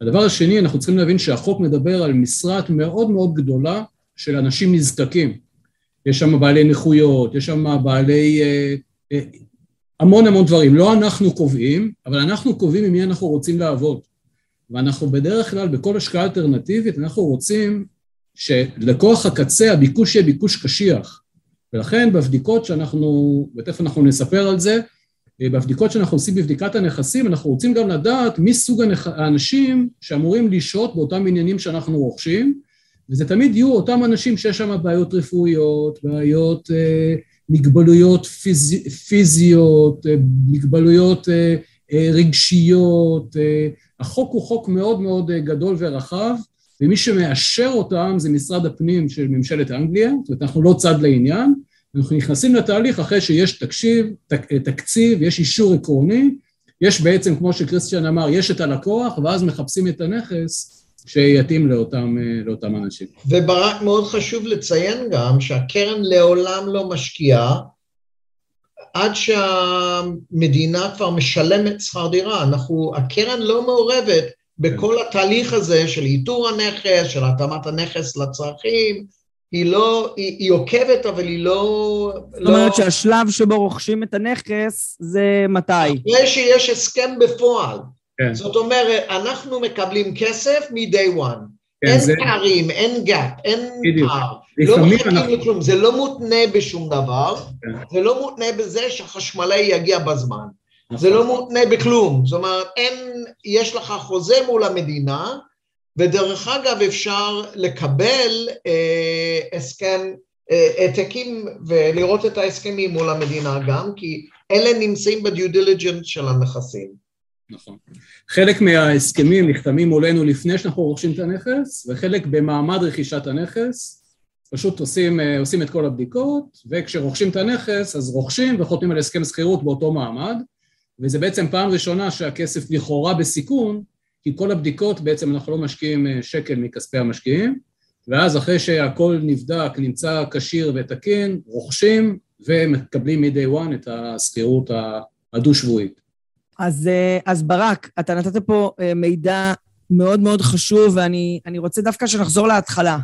הדבר השני, אנחנו צריכים להבין שהחוק מדבר על משרת מאוד מאוד גדולה של אנשים נזקקים. יש שם בעלי נכויות, יש שם בעלי אה, אה, המון המון דברים. לא אנחנו קובעים, אבל אנחנו קובעים עם מי אנחנו רוצים לעבוד. ואנחנו בדרך כלל, בכל השקעה אלטרנטיבית, אנחנו רוצים שלכוח הקצה הביקוש יהיה ביקוש קשיח. ולכן בבדיקות שאנחנו, ותכף אנחנו נספר על זה, בבדיקות שאנחנו עושים בבדיקת הנכסים, אנחנו רוצים גם לדעת מי סוג האנשים שאמורים לשהות באותם עניינים שאנחנו רוכשים, וזה תמיד יהיו אותם אנשים שיש שם בעיות רפואיות, בעיות, אה, מגבלויות פיז, פיזיות, אה, מגבלויות אה, אה, רגשיות. אה, החוק הוא חוק מאוד מאוד אה, גדול ורחב, ומי שמאשר אותם זה משרד הפנים של ממשלת אנגליה, זאת אומרת אנחנו לא צד לעניין, אנחנו נכנסים לתהליך אחרי שיש תקשיב, תק, תקציב, יש אישור עקרוני, יש בעצם, כמו שקריסטיאן אמר, יש את הלקוח, ואז מחפשים את הנכס שיתאים לאותם, לאותם אנשים. וברק, מאוד חשוב לציין גם שהקרן לעולם לא משקיעה עד שהמדינה כבר משלמת שכר דירה. אנחנו, הקרן לא מעורבת בכל התהליך הזה של איתור הנכס, של התאמת הנכס לצרכים, היא לא, היא, היא עוקבת, אבל היא לא... זאת אומרת לא... שהשלב שבו רוכשים את הנכס זה מתי? אחרי שיש הסכם בפועל. כן. זאת אומרת, אנחנו מקבלים כסף מ-day one. כן, אין זה... פערים, אין gap, אין בדיוק. פער. לא מחכים אנחנו... לכלום, זה לא מותנה בשום דבר, כן. זה לא מותנה בזה שהחשמלאי יגיע בזמן. נכון. זה לא מותנה בכלום, זאת אומרת, אין, יש לך חוזה מול המדינה, ודרך אגב אפשר לקבל אה, הסכם, אה, העתקים אה, ולראות את ההסכמים מול המדינה גם, כי אלה נמצאים ב due diligence של הנכסים. נכון. חלק מההסכמים נחתמים מולנו לפני שאנחנו רוכשים את הנכס, וחלק במעמד רכישת הנכס, פשוט עושים, אה, עושים את כל הבדיקות, וכשרוכשים את הנכס אז רוכשים וחותמים על הסכם שכירות באותו מעמד, וזה בעצם פעם ראשונה שהכסף לכאורה בסיכון, כי כל הבדיקות בעצם אנחנו לא משקיעים אה, שקל מכספי המשקיעים, ואז אחרי שהכל נבדק, נמצא כשיר ותקין, רוכשים ומקבלים מ-day one את השכירות הדו-שבועית. אז, אה, אז ברק, אתה נתת פה אה, מידע מאוד מאוד חשוב, ואני רוצה דווקא שנחזור להתחלה.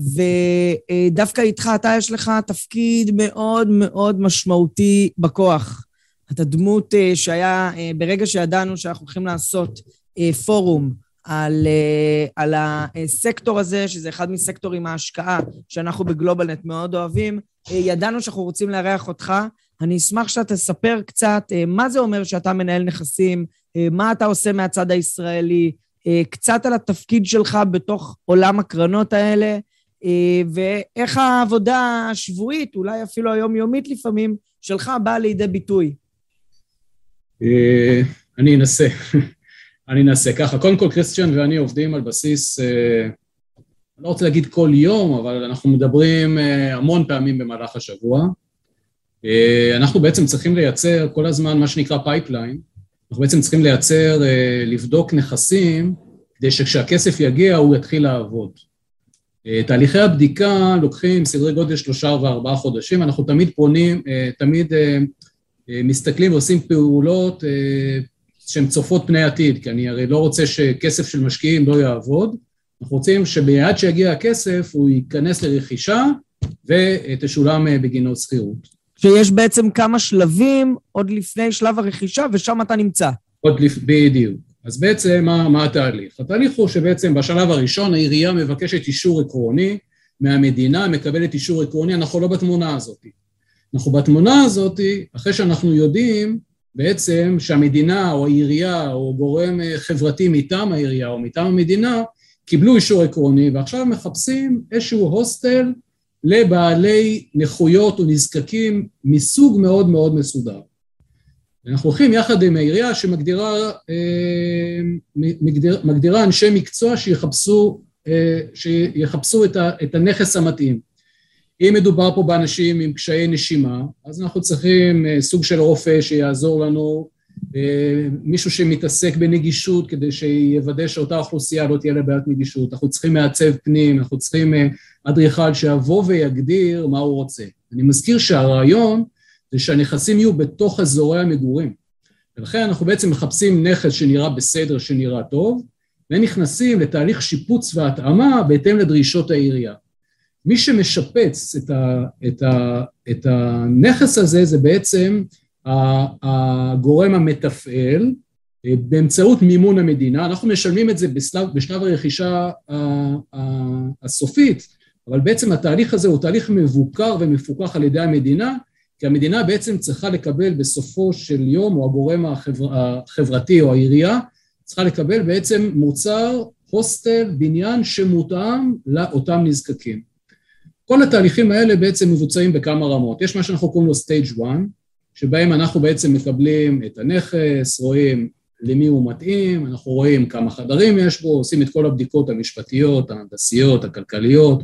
ודווקא איתך, אתה יש לך תפקיד מאוד מאוד משמעותי בכוח. אתה דמות שהיה, ברגע שידענו שאנחנו הולכים לעשות אה, פורום על, אה, על הסקטור הזה, שזה אחד מסקטורים ההשקעה שאנחנו בגלובלנט מאוד אוהבים. אה, ידענו שאנחנו רוצים לארח אותך. אני אשמח שאתה תספר קצת מה זה אומר שאתה מנהל נכסים, מה אתה עושה מהצד הישראלי, קצת על התפקיד שלך בתוך עולם הקרנות האלה, ואיך העבודה השבועית, אולי אפילו היומיומית לפעמים, שלך באה לידי ביטוי. אני אנסה. אני אנסה ככה. קודם כל, קריסטיאן ואני עובדים על בסיס, אה, אני לא רוצה להגיד כל יום, אבל אנחנו מדברים אה, המון פעמים במהלך השבוע. אה, אנחנו בעצם צריכים לייצר כל הזמן מה שנקרא pipeline. אנחנו בעצם צריכים לייצר, לבדוק נכסים, כדי שכשהכסף יגיע הוא יתחיל לעבוד. תהליכי הבדיקה לוקחים סדרי גודל שלושה וארבעה חודשים, אנחנו תמיד פונים, תמיד מסתכלים ועושים פעולות שהן צופות פני עתיד, כי אני הרי לא רוצה שכסף של משקיעים לא יעבוד, אנחנו רוצים שמיד שיגיע הכסף הוא ייכנס לרכישה ותשולם אה, בגינו שכירות. שיש בעצם כמה שלבים עוד לפני שלב הרכישה ושם אתה נמצא. עוד לפ... בדיוק. אז בעצם מה, מה התהליך? התהליך הוא שבעצם בשלב הראשון העירייה מבקשת אישור עקרוני מהמדינה, מקבלת אישור עקרוני, אנחנו לא בתמונה הזאת. אנחנו בתמונה הזאת, אחרי שאנחנו יודעים בעצם שהמדינה או העירייה או גורם אה, חברתי מטעם העירייה או מטעם המדינה קיבלו אישור עקרוני ועכשיו מחפשים איזשהו הוסטל לבעלי נכויות ונזקקים מסוג מאוד מאוד מסודר. אנחנו הולכים יחד עם העירייה שמגדירה אה, מגדיר, מגדירה אנשי מקצוע שיחפשו, אה, שיחפשו את, הנכס המתאים. אם מדובר פה באנשים עם קשיי נשימה, אז אנחנו צריכים אה, סוג של רופא שיעזור לנו, מישהו שמתעסק בנגישות כדי שיוודא שאותה אוכלוסייה לא תהיה לה בעיית נגישות, אנחנו צריכים מעצב פנים, אנחנו צריכים אדריכל שיבוא ויגדיר מה הוא רוצה. אני מזכיר שהרעיון זה שהנכסים יהיו בתוך אזורי המגורים. ולכן אנחנו בעצם מחפשים נכס שנראה בסדר, שנראה טוב, ונכנסים לתהליך שיפוץ והתאמה בהתאם לדרישות העירייה. מי שמשפץ את, ה, את, ה, את הנכס הזה זה בעצם הגורם המתפעל אה, באמצעות מימון המדינה, אנחנו משלמים את זה בשלב, בשלב הרכישה הסופית, אבל בעצם התהליך הזה הוא תהליך מבוקר ומפוקח על ידי המדינה, כי המדינה בעצם צריכה לקבל בסופו של יום, או הגורם החבר, החברתי או העירייה, צריכה לקבל בעצם מוצר, הוסטל, בניין שמותאם לאותם נזקקים. כל התהליכים האלה בעצם מבוצעים בכמה רמות. יש מה שאנחנו קוראים לו stage 1, שבהם אנחנו בעצם מקבלים את הנכס, רואים למי הוא מתאים, אנחנו רואים כמה חדרים יש בו, עושים את כל הבדיקות המשפטיות, ההנדסיות, הכלכליות,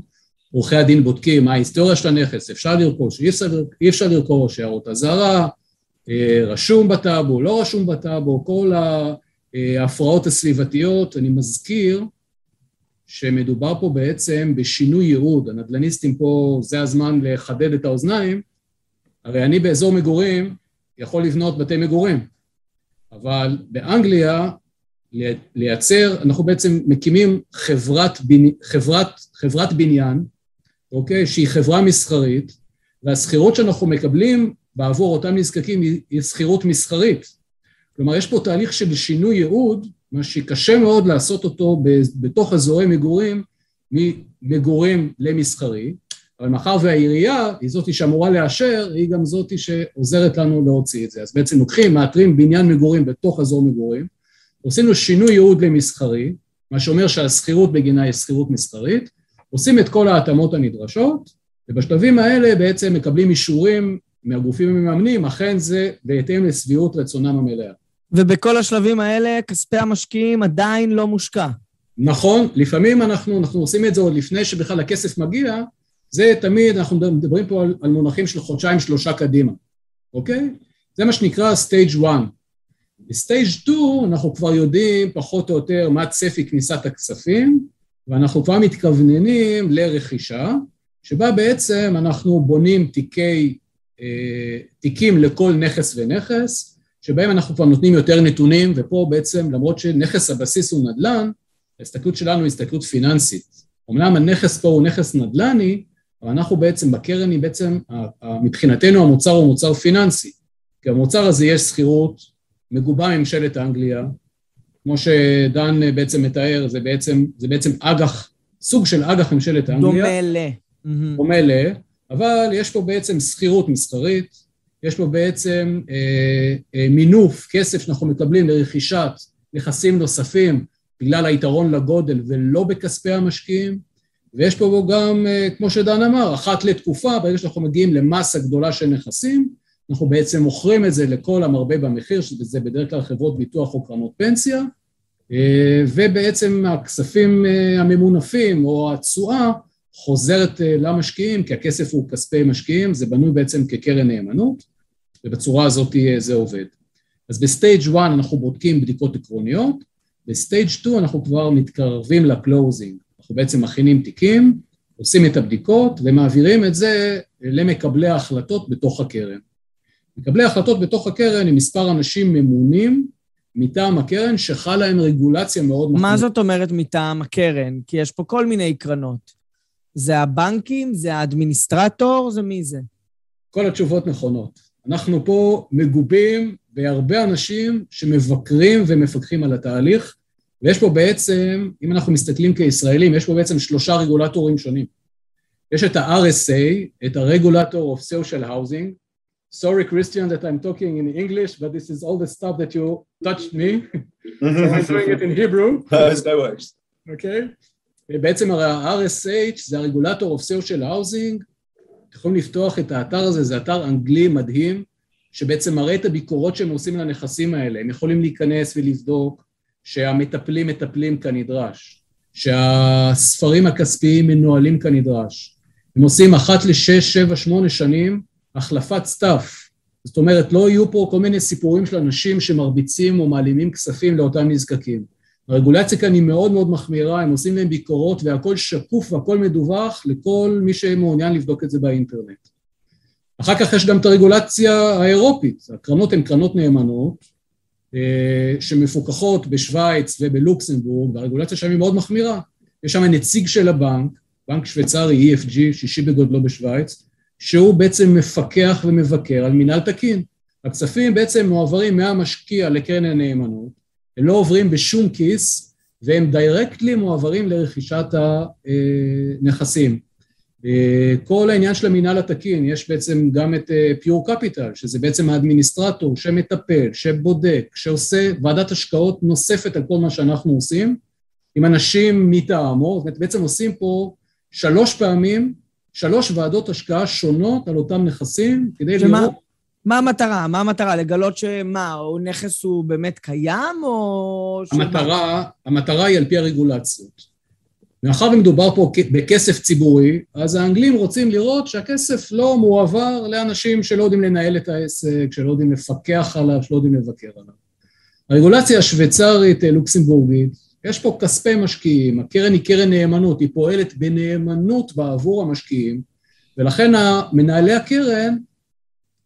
עורכי הדין בודקים מה ההיסטוריה של הנכס, אפשר לרכוש, אי אפשר, אי אפשר לרכוש, הערות אזהרה, אה, רשום בטאבו, לא רשום בטאבו, כל ההפרעות הסביבתיות, אני מזכיר שמדובר פה בעצם בשינוי ייעוד, הנדל"ניסטים פה, זה הזמן לחדד את האוזניים, הרי אני באזור מגורים יכול לבנות בתי מגורים, אבל באנגליה לייצר, אנחנו בעצם מקימים חברת, חברת, חברת בניין אוקיי? שהיא חברה מסחרית, והשכירות שאנחנו מקבלים בעבור אותם נזקקים היא שכירות מסחרית. כלומר, יש פה תהליך של שינוי ייעוד, מה שקשה מאוד לעשות אותו בתוך אזורי מגורים, ממגורים למסחרי, אבל מאחר והעירייה היא זאתי שאמורה לאשר, היא גם זאתי שעוזרת לנו להוציא את זה. אז בעצם לוקחים, מאתרים בניין מגורים בתוך אזור מגורים, עושים לו שינוי ייעוד למסחרי, מה שאומר שהשכירות בגינה היא שכירות מסחרית, עושים את כל ההתאמות הנדרשות, ובשלבים האלה בעצם מקבלים אישורים מהגופים המממנים, אכן זה בהתאם לשביעות רצונם המלאה. ובכל השלבים האלה כספי המשקיעים עדיין לא מושקע. נכון, לפעמים אנחנו, אנחנו עושים את זה עוד לפני שבכלל הכסף מגיע, זה תמיד, אנחנו מדברים פה על, על מונחים של חודשיים שלושה קדימה, אוקיי? זה מה שנקרא stage 1. ב stage 2 אנחנו כבר יודעים פחות או יותר מה צפי כניסת הכספים, ואנחנו כבר מתכווננים לרכישה, שבה בעצם אנחנו בונים תיקי, אה, תיקים לכל נכס ונכס, שבהם אנחנו כבר נותנים יותר נתונים, ופה בעצם, למרות שנכס הבסיס הוא נדל"ן, ההסתכלות שלנו היא הסתכלות פיננסית. אמנם הנכס פה הוא נכס נדל"ני, אבל אנחנו בעצם, בקרן היא בעצם, מבחינתנו המוצר הוא מוצר פיננסי. כי המוצר הזה יש שכירות, מגובה ממשלת אנגליה, כמו שדן בעצם מתאר, זה בעצם, זה בעצם אג"ח, סוג של אג"ח ממשלת אנגליה. דומה ל... דומה ל... אבל יש פה בעצם שכירות מסחרית, יש פה בעצם אה, אה, מינוף, כסף שאנחנו מקבלים לרכישת נכסים נוספים בגלל היתרון לגודל ולא בכספי המשקיעים, ויש פה גם, אה, כמו שדן אמר, אחת לתקופה, ברגע שאנחנו מגיעים למסה גדולה של נכסים, אנחנו בעצם מוכרים את זה לכל המרבה במחיר, שזה בדרך כלל חברות ביטוח או קרנות פנסיה, אה, ובעצם הכספים אה, הממונפים או התשואה חוזרת אה, למשקיעים, כי הכסף הוא כספי משקיעים, זה בנוי בעצם כקרן נאמנות, ובצורה הזאת זה עובד. אז ב stage 1 אנחנו בודקים בדיקות עקרוניות, ב stage 2 אנחנו כבר מתקרבים ל closing, אנחנו בעצם מכינים תיקים, עושים את הבדיקות ומעבירים את זה למקבלי ההחלטות בתוך הקרן. מקבלי החלטות בתוך הקרן הם מספר אנשים ממונים מטעם הקרן שחלה להם רגולציה מאוד מחמורה. מה זאת אומרת מטעם הקרן? כי יש פה כל מיני קרנות. זה הבנקים? זה האדמיניסטרטור? זה מי זה? כל התשובות נכונות. אנחנו פה מגובים בהרבה אנשים שמבקרים ומפקחים על התהליך, ויש פה בעצם, אם אנחנו מסתכלים כישראלים, יש פה בעצם שלושה רגולטורים שונים. יש את ה-RSA, את ה-Regulator of Social Housing, sorry, Christian, that I'm talking in English, but this is all the stuff that you touched me. so I'm doing it in Hebrew. no worries. אוקיי? בעצם ה-RSH זה הרגולטור of social housing, אתם יכולים לפתוח את האתר הזה, זה אתר אנגלי מדהים, שבעצם מראה את הביקורות שהם עושים לנכסים האלה. הם יכולים להיכנס ולבדוק שהמטפלים מטפלים כנדרש, שהספרים הכספיים מנוהלים כנדרש. הם עושים אחת לשש, שבע, שמונה שנים החלפת staff. זאת אומרת, לא יהיו פה כל מיני סיפורים של אנשים שמרביצים או מעלימים כספים לאותם נזקקים. הרגולציה כאן היא מאוד מאוד מחמירה, הם עושים להם ביקורות והכל שקוף והכל מדווח לכל מי שמעוניין לבדוק את זה באינטרנט. אחר כך יש גם את הרגולציה האירופית, הקרנות הן קרנות נאמנות, אה, שמפוקחות בשוויץ ובלוקסמבורג, והרגולציה שם היא מאוד מחמירה. יש שם נציג של הבנק, בנק שוויצרי EFG, שישי בגודלו בשוויץ, שהוא בעצם מפקח ומבקר על מינהל תקין. הכספים בעצם מועברים מהמשקיע לקרן הנאמנות, הם לא עוברים בשום כיס, והם דיירקטלי מועברים לרכישת הנכסים. אה, כל העניין של המינהל התקין, יש בעצם גם את פיור אה, קפיטל, שזה בעצם האדמיניסטרטור שמטפל, שבודק, שעושה ועדת השקעות נוספת על כל מה שאנחנו עושים, עם אנשים מטעמו, זאת אומרת בעצם עושים פה שלוש פעמים, שלוש ועדות השקעה שונות על אותם נכסים, כדי שמה, לראות... מה המטרה? מה המטרה? לגלות שמה, או נכס הוא באמת קיים, או... המטרה, המטרה היא על פי הרגולציות. מאחר ומדובר פה בכסף ציבורי, אז האנגלים רוצים לראות שהכסף לא מועבר לאנשים שלא יודעים לנהל את העסק, שלא יודעים לפקח עליו, שלא יודעים לבקר עליו. הרגולציה השוויצרית לוקסמבורגית, יש פה כספי משקיעים, הקרן היא קרן נאמנות, היא פועלת בנאמנות בעבור המשקיעים, ולכן מנהלי הקרן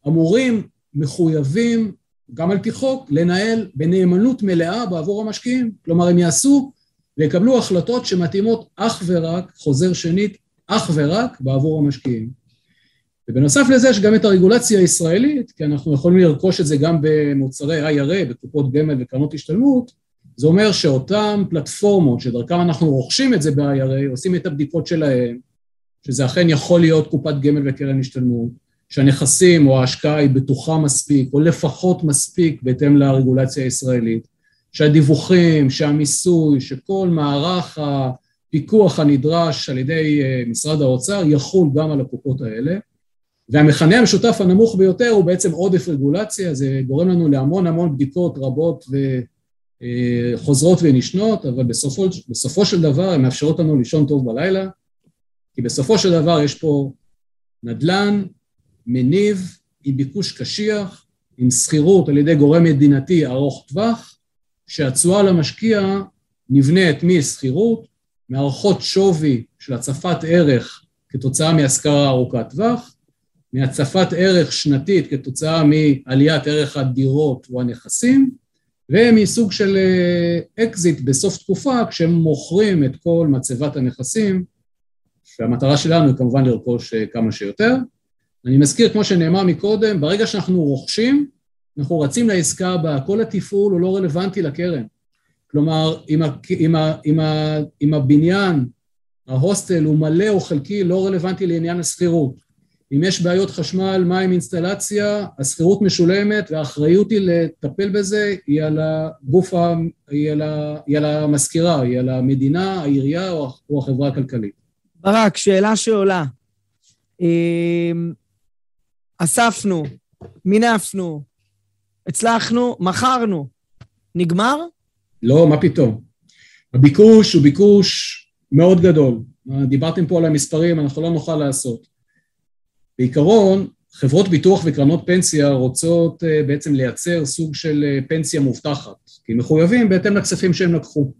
אמורים, מחויבים, גם על פי חוק, לנהל בנאמנות מלאה בעבור המשקיעים. כלומר, הם יעשו ויקבלו החלטות שמתאימות אך ורק, חוזר שנית, אך ורק בעבור המשקיעים. ובנוסף לזה יש גם את הרגולציה הישראלית, כי אנחנו יכולים לרכוש את זה גם במוצרי IRA, בקופות גמל וקרנות השתלמות, זה אומר שאותן פלטפורמות שדרכם אנחנו רוכשים את זה ב-IRA, עושים את הבדיקות שלהם, שזה אכן יכול להיות קופת גמל וקרן השתלמות, שהנכסים או ההשקעה היא בטוחה מספיק, או לפחות מספיק בהתאם לרגולציה הישראלית, שהדיווחים, שהמיסוי, שכל מערך הפיקוח הנדרש על ידי אה, משרד האוצר יחול גם על הקופות האלה. והמכנה המשותף הנמוך ביותר הוא בעצם עודף רגולציה, זה גורם לנו להמון המון בדיקות רבות וחוזרות אה, ונשנות, אבל בסופו, בסופו של דבר הן מאפשרות לנו לישון טוב בלילה, כי בסופו של דבר יש פה נדל"ן, מניב, עם ביקוש קשיח, עם שכירות על ידי גורם מדינתי ארוך טווח, שהתשואה למשקיע נבנית משכירות, מערכות שווי של הצפת ערך כתוצאה מהשכרה ארוכת טווח, מהצפת ערך שנתית כתוצאה מעליית ערך הדירות או הנכסים, ומסוג של אקזיט בסוף תקופה כשהם מוכרים את כל מצבת הנכסים, שהמטרה שלנו היא כמובן לרכוש אה, כמה שיותר. אני מזכיר, כמו שנאמר מקודם, ברגע שאנחנו רוכשים, אנחנו רצים לעסקה הבאה, כל התפעול הוא לא רלוונטי לקרן. כלומר, אם, ה, אם, ה, אם, ה, אם הבניין, ההוסטל הוא מלא או חלקי, לא רלוונטי לעניין השכירות. אם יש בעיות חשמל, מים, אינסטלציה, השכירות משולמת והאחריות היא לטפל בזה, היא על הגוף, היא על, המזכירה, היא על המדינה, העירייה או, החברה הכלכלית. ברק, שאלה שעולה. אספנו, מינפנו, הצלחנו, מכרנו. נגמר? לא, מה פתאום. הביקוש הוא ביקוש מאוד גדול. דיברתם פה על המספרים, אנחנו לא נוכל לעשות. בעיקרון, חברות ביטוח וקרנות פנסיה רוצות אה, בעצם לייצר סוג של אה, פנסיה מובטחת, כי הם מחויבים בהתאם לכספים שהם לקחו.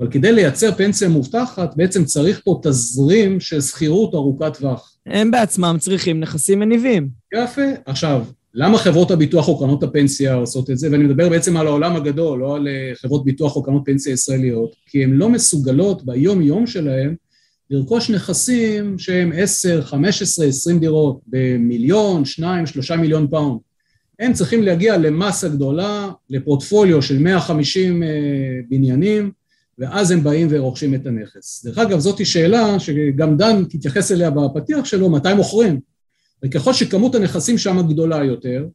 אבל כדי לייצר פנסיה מובטחת, בעצם צריך פה תזרים של שכירות ארוכת טווח. הם בעצמם צריכים נכסים מניבים. יפה. עכשיו, למה חברות הביטוח או קרנות הפנסיה עושות את זה? ואני מדבר בעצם על העולם הגדול, לא על אה, חברות ביטוח או קרנות פנסיה ישראליות, כי הן לא מסוגלות ביום-יום שלהן לרכוש נכסים שהם 10, 15, 20 דירות במיליון, 2, 3 מיליון פאונד. הם צריכים להגיע למסה גדולה, לפורטפוליו של 150 אה, בניינים, ואז הם באים ורוכשים את הנכס. דרך אגב, זאת שאלה שגם דן התייחס אליה בפתיח שלו, מתי מוכרים? וככל שכמות הנכסים שם גדולה יותר,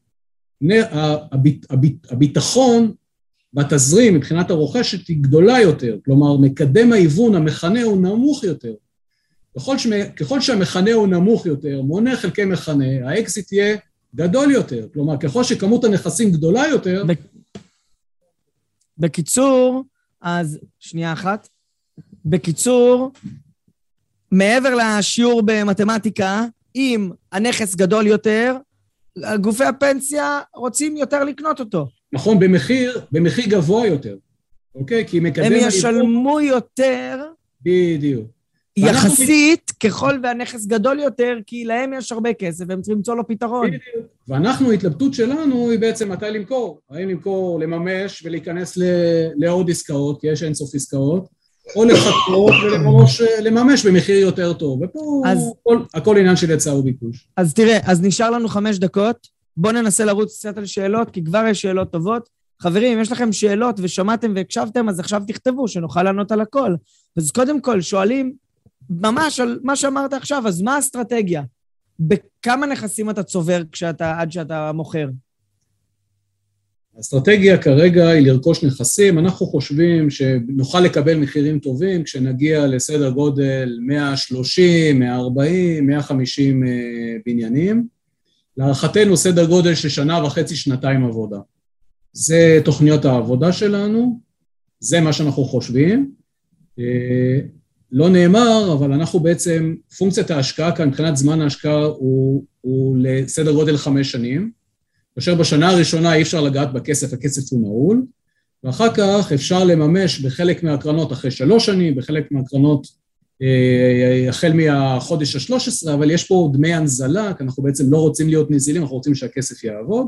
הביטחון בתזרים מבחינת הרוכשת היא גדולה יותר, כלומר מקדם ההיוון המכנה הוא נמוך יותר. ככל, שמ, ככל שהמכנה הוא נמוך יותר, מונה חלקי מכנה, האקזיט יהיה גדול יותר. כלומר, ככל שכמות הנכסים גדולה יותר... בקיצור, אז שנייה אחת. בקיצור, מעבר לשיעור במתמטיקה, אם הנכס גדול יותר, גופי הפנסיה רוצים יותר לקנות אותו. נכון, במחיר, במחיר גבוה יותר, אוקיי? כי מקדם... הם ישלמו יותר... בדיוק. יחסית, ככל והנכס גדול יותר, כי להם יש הרבה כסף, והם צריכים למצוא לו פתרון. בדיוק. ואנחנו, ההתלבטות שלנו היא בעצם מתי למכור. האם למכור, לממש ולהיכנס לעוד עסקאות, כי יש אינסוף עסקאות, או לחכות ולממש במחיר יותר טוב. ופה אז, הכל, הכל עניין של היצע וביקוש. אז תראה, אז נשאר לנו חמש דקות. בואו ננסה לרוץ קצת על שאלות, כי כבר יש שאלות טובות. חברים, אם יש לכם שאלות ושמעתם והקשבתם, אז עכשיו תכתבו, שנוכל לענות על הכל. אז קודם כל, שואלים ממש על מה שאמרת עכשיו, אז מה האסטרטגיה? בכמה נכסים אתה צובר כשאתה, עד שאתה מוכר? האסטרטגיה כרגע היא לרכוש נכסים. אנחנו חושבים שנוכל לקבל מחירים טובים כשנגיע לסדר גודל 130, 140, 150 בניינים. להערכתנו סדר גודל של שנה וחצי, שנתיים עבודה. זה תוכניות העבודה שלנו, זה מה שאנחנו חושבים. אה, לא נאמר, אבל אנחנו בעצם, פונקציית ההשקעה כאן מבחינת זמן ההשקעה הוא, הוא לסדר גודל חמש שנים, כאשר בשנה הראשונה אי אפשר לגעת בכסף, הכסף הוא נעול, ואחר כך אפשר לממש בחלק מהקרנות אחרי שלוש שנים, בחלק מהקרנות אה, החל מהחודש השלוש עשרה, אבל יש פה דמי הנזלה, כי אנחנו בעצם לא רוצים להיות נזילים, אנחנו רוצים שהכסף יעבוד.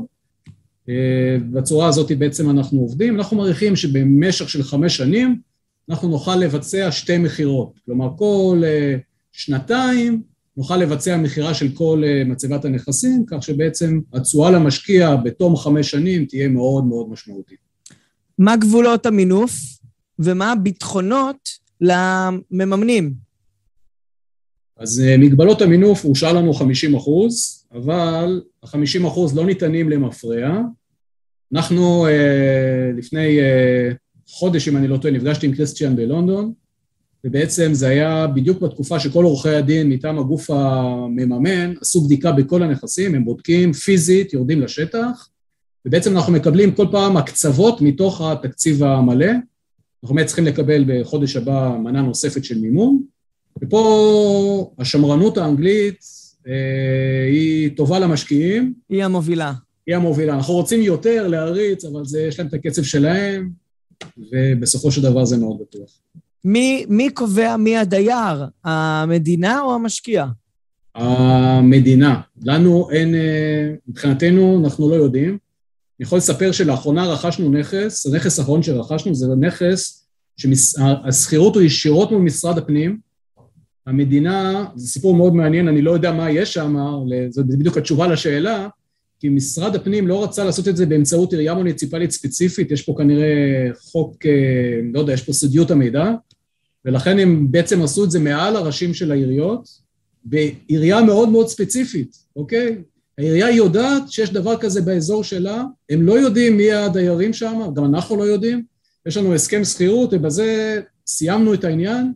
אה, בצורה הזאת בעצם אנחנו עובדים. אנחנו מעריכים שבמשך של חמש שנים אנחנו נוכל לבצע שתי מכירות. כלומר, כל אה, שנתיים נוכל לבצע מכירה של כל מצבת הנכסים, כך שבעצם התשואה למשקיע בתום חמש שנים תהיה מאוד מאוד משמעותית. מה גבולות המינוף ומה הביטחונות למממנים? אז אה, מגבלות המינוף אושר לנו 50 אחוז, אבל ה-50 אחוז לא ניתנים למפרע. אנחנו אה, לפני אה, חודש, אם אני לא טועה, נפגשתי עם קריסטיאן בלונדון, ובעצם זה היה בדיוק בתקופה שכל עורכי הדין מטעם הגוף המממן עשו בדיקה בכל הנכסים, הם בודקים פיזית, יורדים לשטח, ובעצם אנחנו מקבלים כל פעם הקצוות מתוך התקציב המלא, אנחנו באמת צריכים לקבל בחודש הבא מנה נוספת של מימון, ופה השמרנות האנגלית אה, היא טובה למשקיעים. היא המובילה. היא המובילה. אנחנו רוצים יותר להריץ, אבל זה, יש להם את הקצב שלהם, ובסופו של דבר זה מאוד בטוח. מי, מי קובע מי הדייר? המדינה או המשקיע? המדינה. לנו אין, אה, מבחינתנו, אנחנו לא יודעים. אני יכול לספר שלאחרונה רכשנו נכס, הנכס האחרון שרכשנו זה נכס שהשכירות הוא ישירות מול משרד הפנים. המדינה, זה סיפור מאוד מעניין, אני לא יודע מה יש שם, זו בדיוק התשובה לשאלה, כי משרד הפנים לא רצה לעשות את זה באמצעות עירייה מוניציפלית ספציפית, יש פה כנראה חוק, אה, לא יודע, יש פה סודיות המידע, ולכן הם בעצם עשו את זה מעל הראשים של העיריות, בעירייה מאוד מאוד ספציפית, אוקיי? העירייה יודעת שיש דבר כזה באזור שלה, הם לא יודעים מי הדיירים שם, גם אנחנו לא יודעים, יש לנו הסכם שכירות ובזה סיימנו את העניין,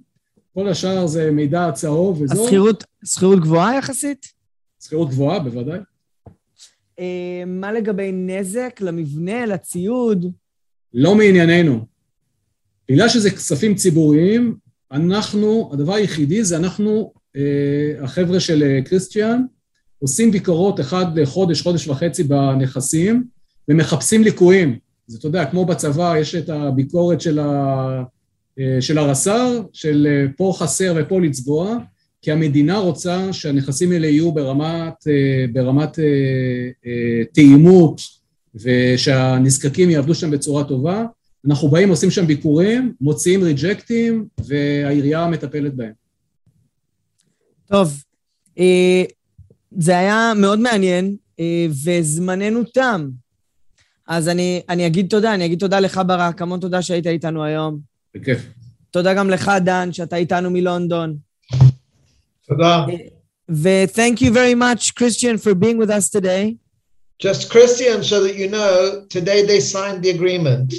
כל השאר זה מידע צהוב וזו. השכירות, שכירות גבוהה יחסית? שכירות גבוהה, בוודאי. אה, מה לגבי נזק למבנה, לציוד? לא מענייננו. בגלל שזה כספים ציבוריים, אנחנו, הדבר היחידי זה אנחנו, אה, החבר'ה של אה, קריסטיאן, עושים ביקורות אחד לחודש, חודש וחצי בנכסים, ומחפשים ליקויים. אז אתה יודע, כמו בצבא, יש את הביקורת של, ה, של הרס"ר, של פה חסר ופה לצבוע, כי המדינה רוצה שהנכסים האלה יהיו ברמת, ברמת תאימות, ושהנזקקים יעבדו שם בצורה טובה. אנחנו באים, עושים שם ביקורים, מוציאים ריג'קטים, והעירייה מטפלת בהם. טוב, אה, זה היה מאוד מעניין, אה, וזמננו תם. אז אני, אני אגיד תודה, אני אגיד תודה לך, ברק, המון תודה שהיית איתנו היום. בכיף. תודה גם לך, דן, שאתה איתנו מלונדון. תודה. ו-thank you very much, Christian, for being with us today. Just Christian, so that you know, today they signed the agreement.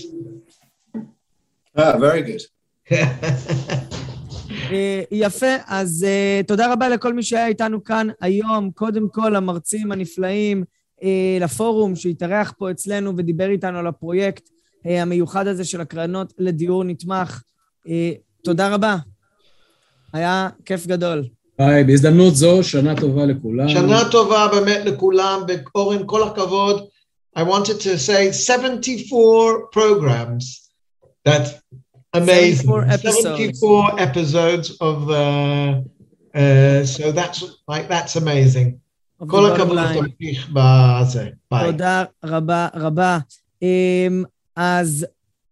Ah, very good. אה, יפה, אז אה, תודה רבה לכל מי שהיה איתנו כאן היום. קודם כל, למרצים הנפלאים, אה, לפורום שהתארח פה אצלנו ודיבר איתנו על הפרויקט המיוחד הזה של הקרנות לדיור נתמך. תודה רבה. היה כיף גדול. היי, בהזדמנות זו, שנה טובה לכולם. שנה טובה באמת לכולם, ואורן, כל הכבוד. I wanted to say 74 programs. That's amazing. 74 episodes. 74 episodes of, uh, uh, so that's like, that's amazing. כל הכבוד תמשיך בזה. ביי. תודה רבה רבה. אז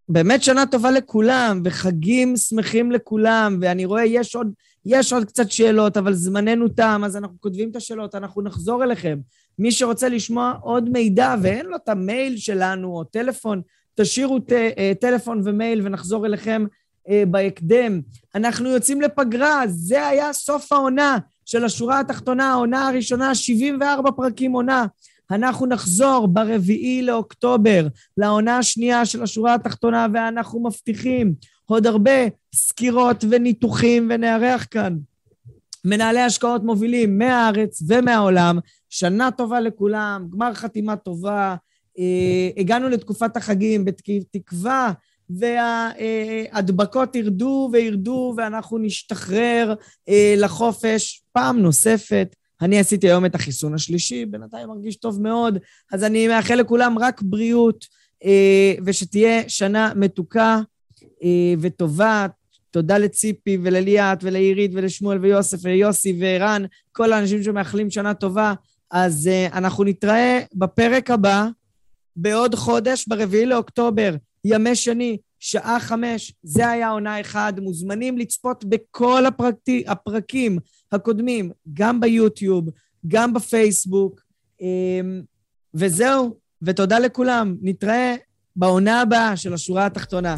באמת שנה טובה לכולם, וחגים שמחים לכולם, ואני רואה, יש עוד, יש עוד קצת שאלות, אבל זמננו תם, אז אנחנו כותבים את השאלות, אנחנו נחזור אליכם. מי שרוצה לשמוע עוד מידע ואין לו את המייל שלנו או טלפון, תשאירו ט, אה, טלפון ומייל ונחזור אליכם אה, בהקדם. אנחנו יוצאים לפגרה, זה היה סוף העונה של השורה התחתונה, העונה הראשונה, 74 פרקים עונה. אנחנו נחזור ברביעי לאוקטובר לעונה השנייה של השורה התחתונה, ואנחנו מבטיחים עוד הרבה סקירות וניתוחים, ונארח כאן מנהלי השקעות מובילים מהארץ ומהעולם. שנה טובה לכולם, גמר חתימה טובה. אה, הגענו לתקופת החגים בתקווה וההדבקות ירדו וירדו ואנחנו נשתחרר אה, לחופש פעם נוספת. אני עשיתי היום את החיסון השלישי, בינתיים מרגיש טוב מאוד, אז אני מאחל לכולם רק בריאות אה, ושתהיה שנה מתוקה וטובה. תודה לציפי ולליאת ולעירית ולשמואל ויוסף ויוסי וערן, כל האנשים שמאחלים שנה טובה. אז uh, אנחנו נתראה בפרק הבא בעוד חודש, ברביעי לאוקטובר, ימי שני, שעה חמש. זה היה עונה אחד. מוזמנים לצפות בכל הפרקטי, הפרקים הקודמים, גם ביוטיוב, גם בפייסבוק. Um, וזהו, ותודה לכולם. נתראה בעונה הבאה של השורה התחתונה.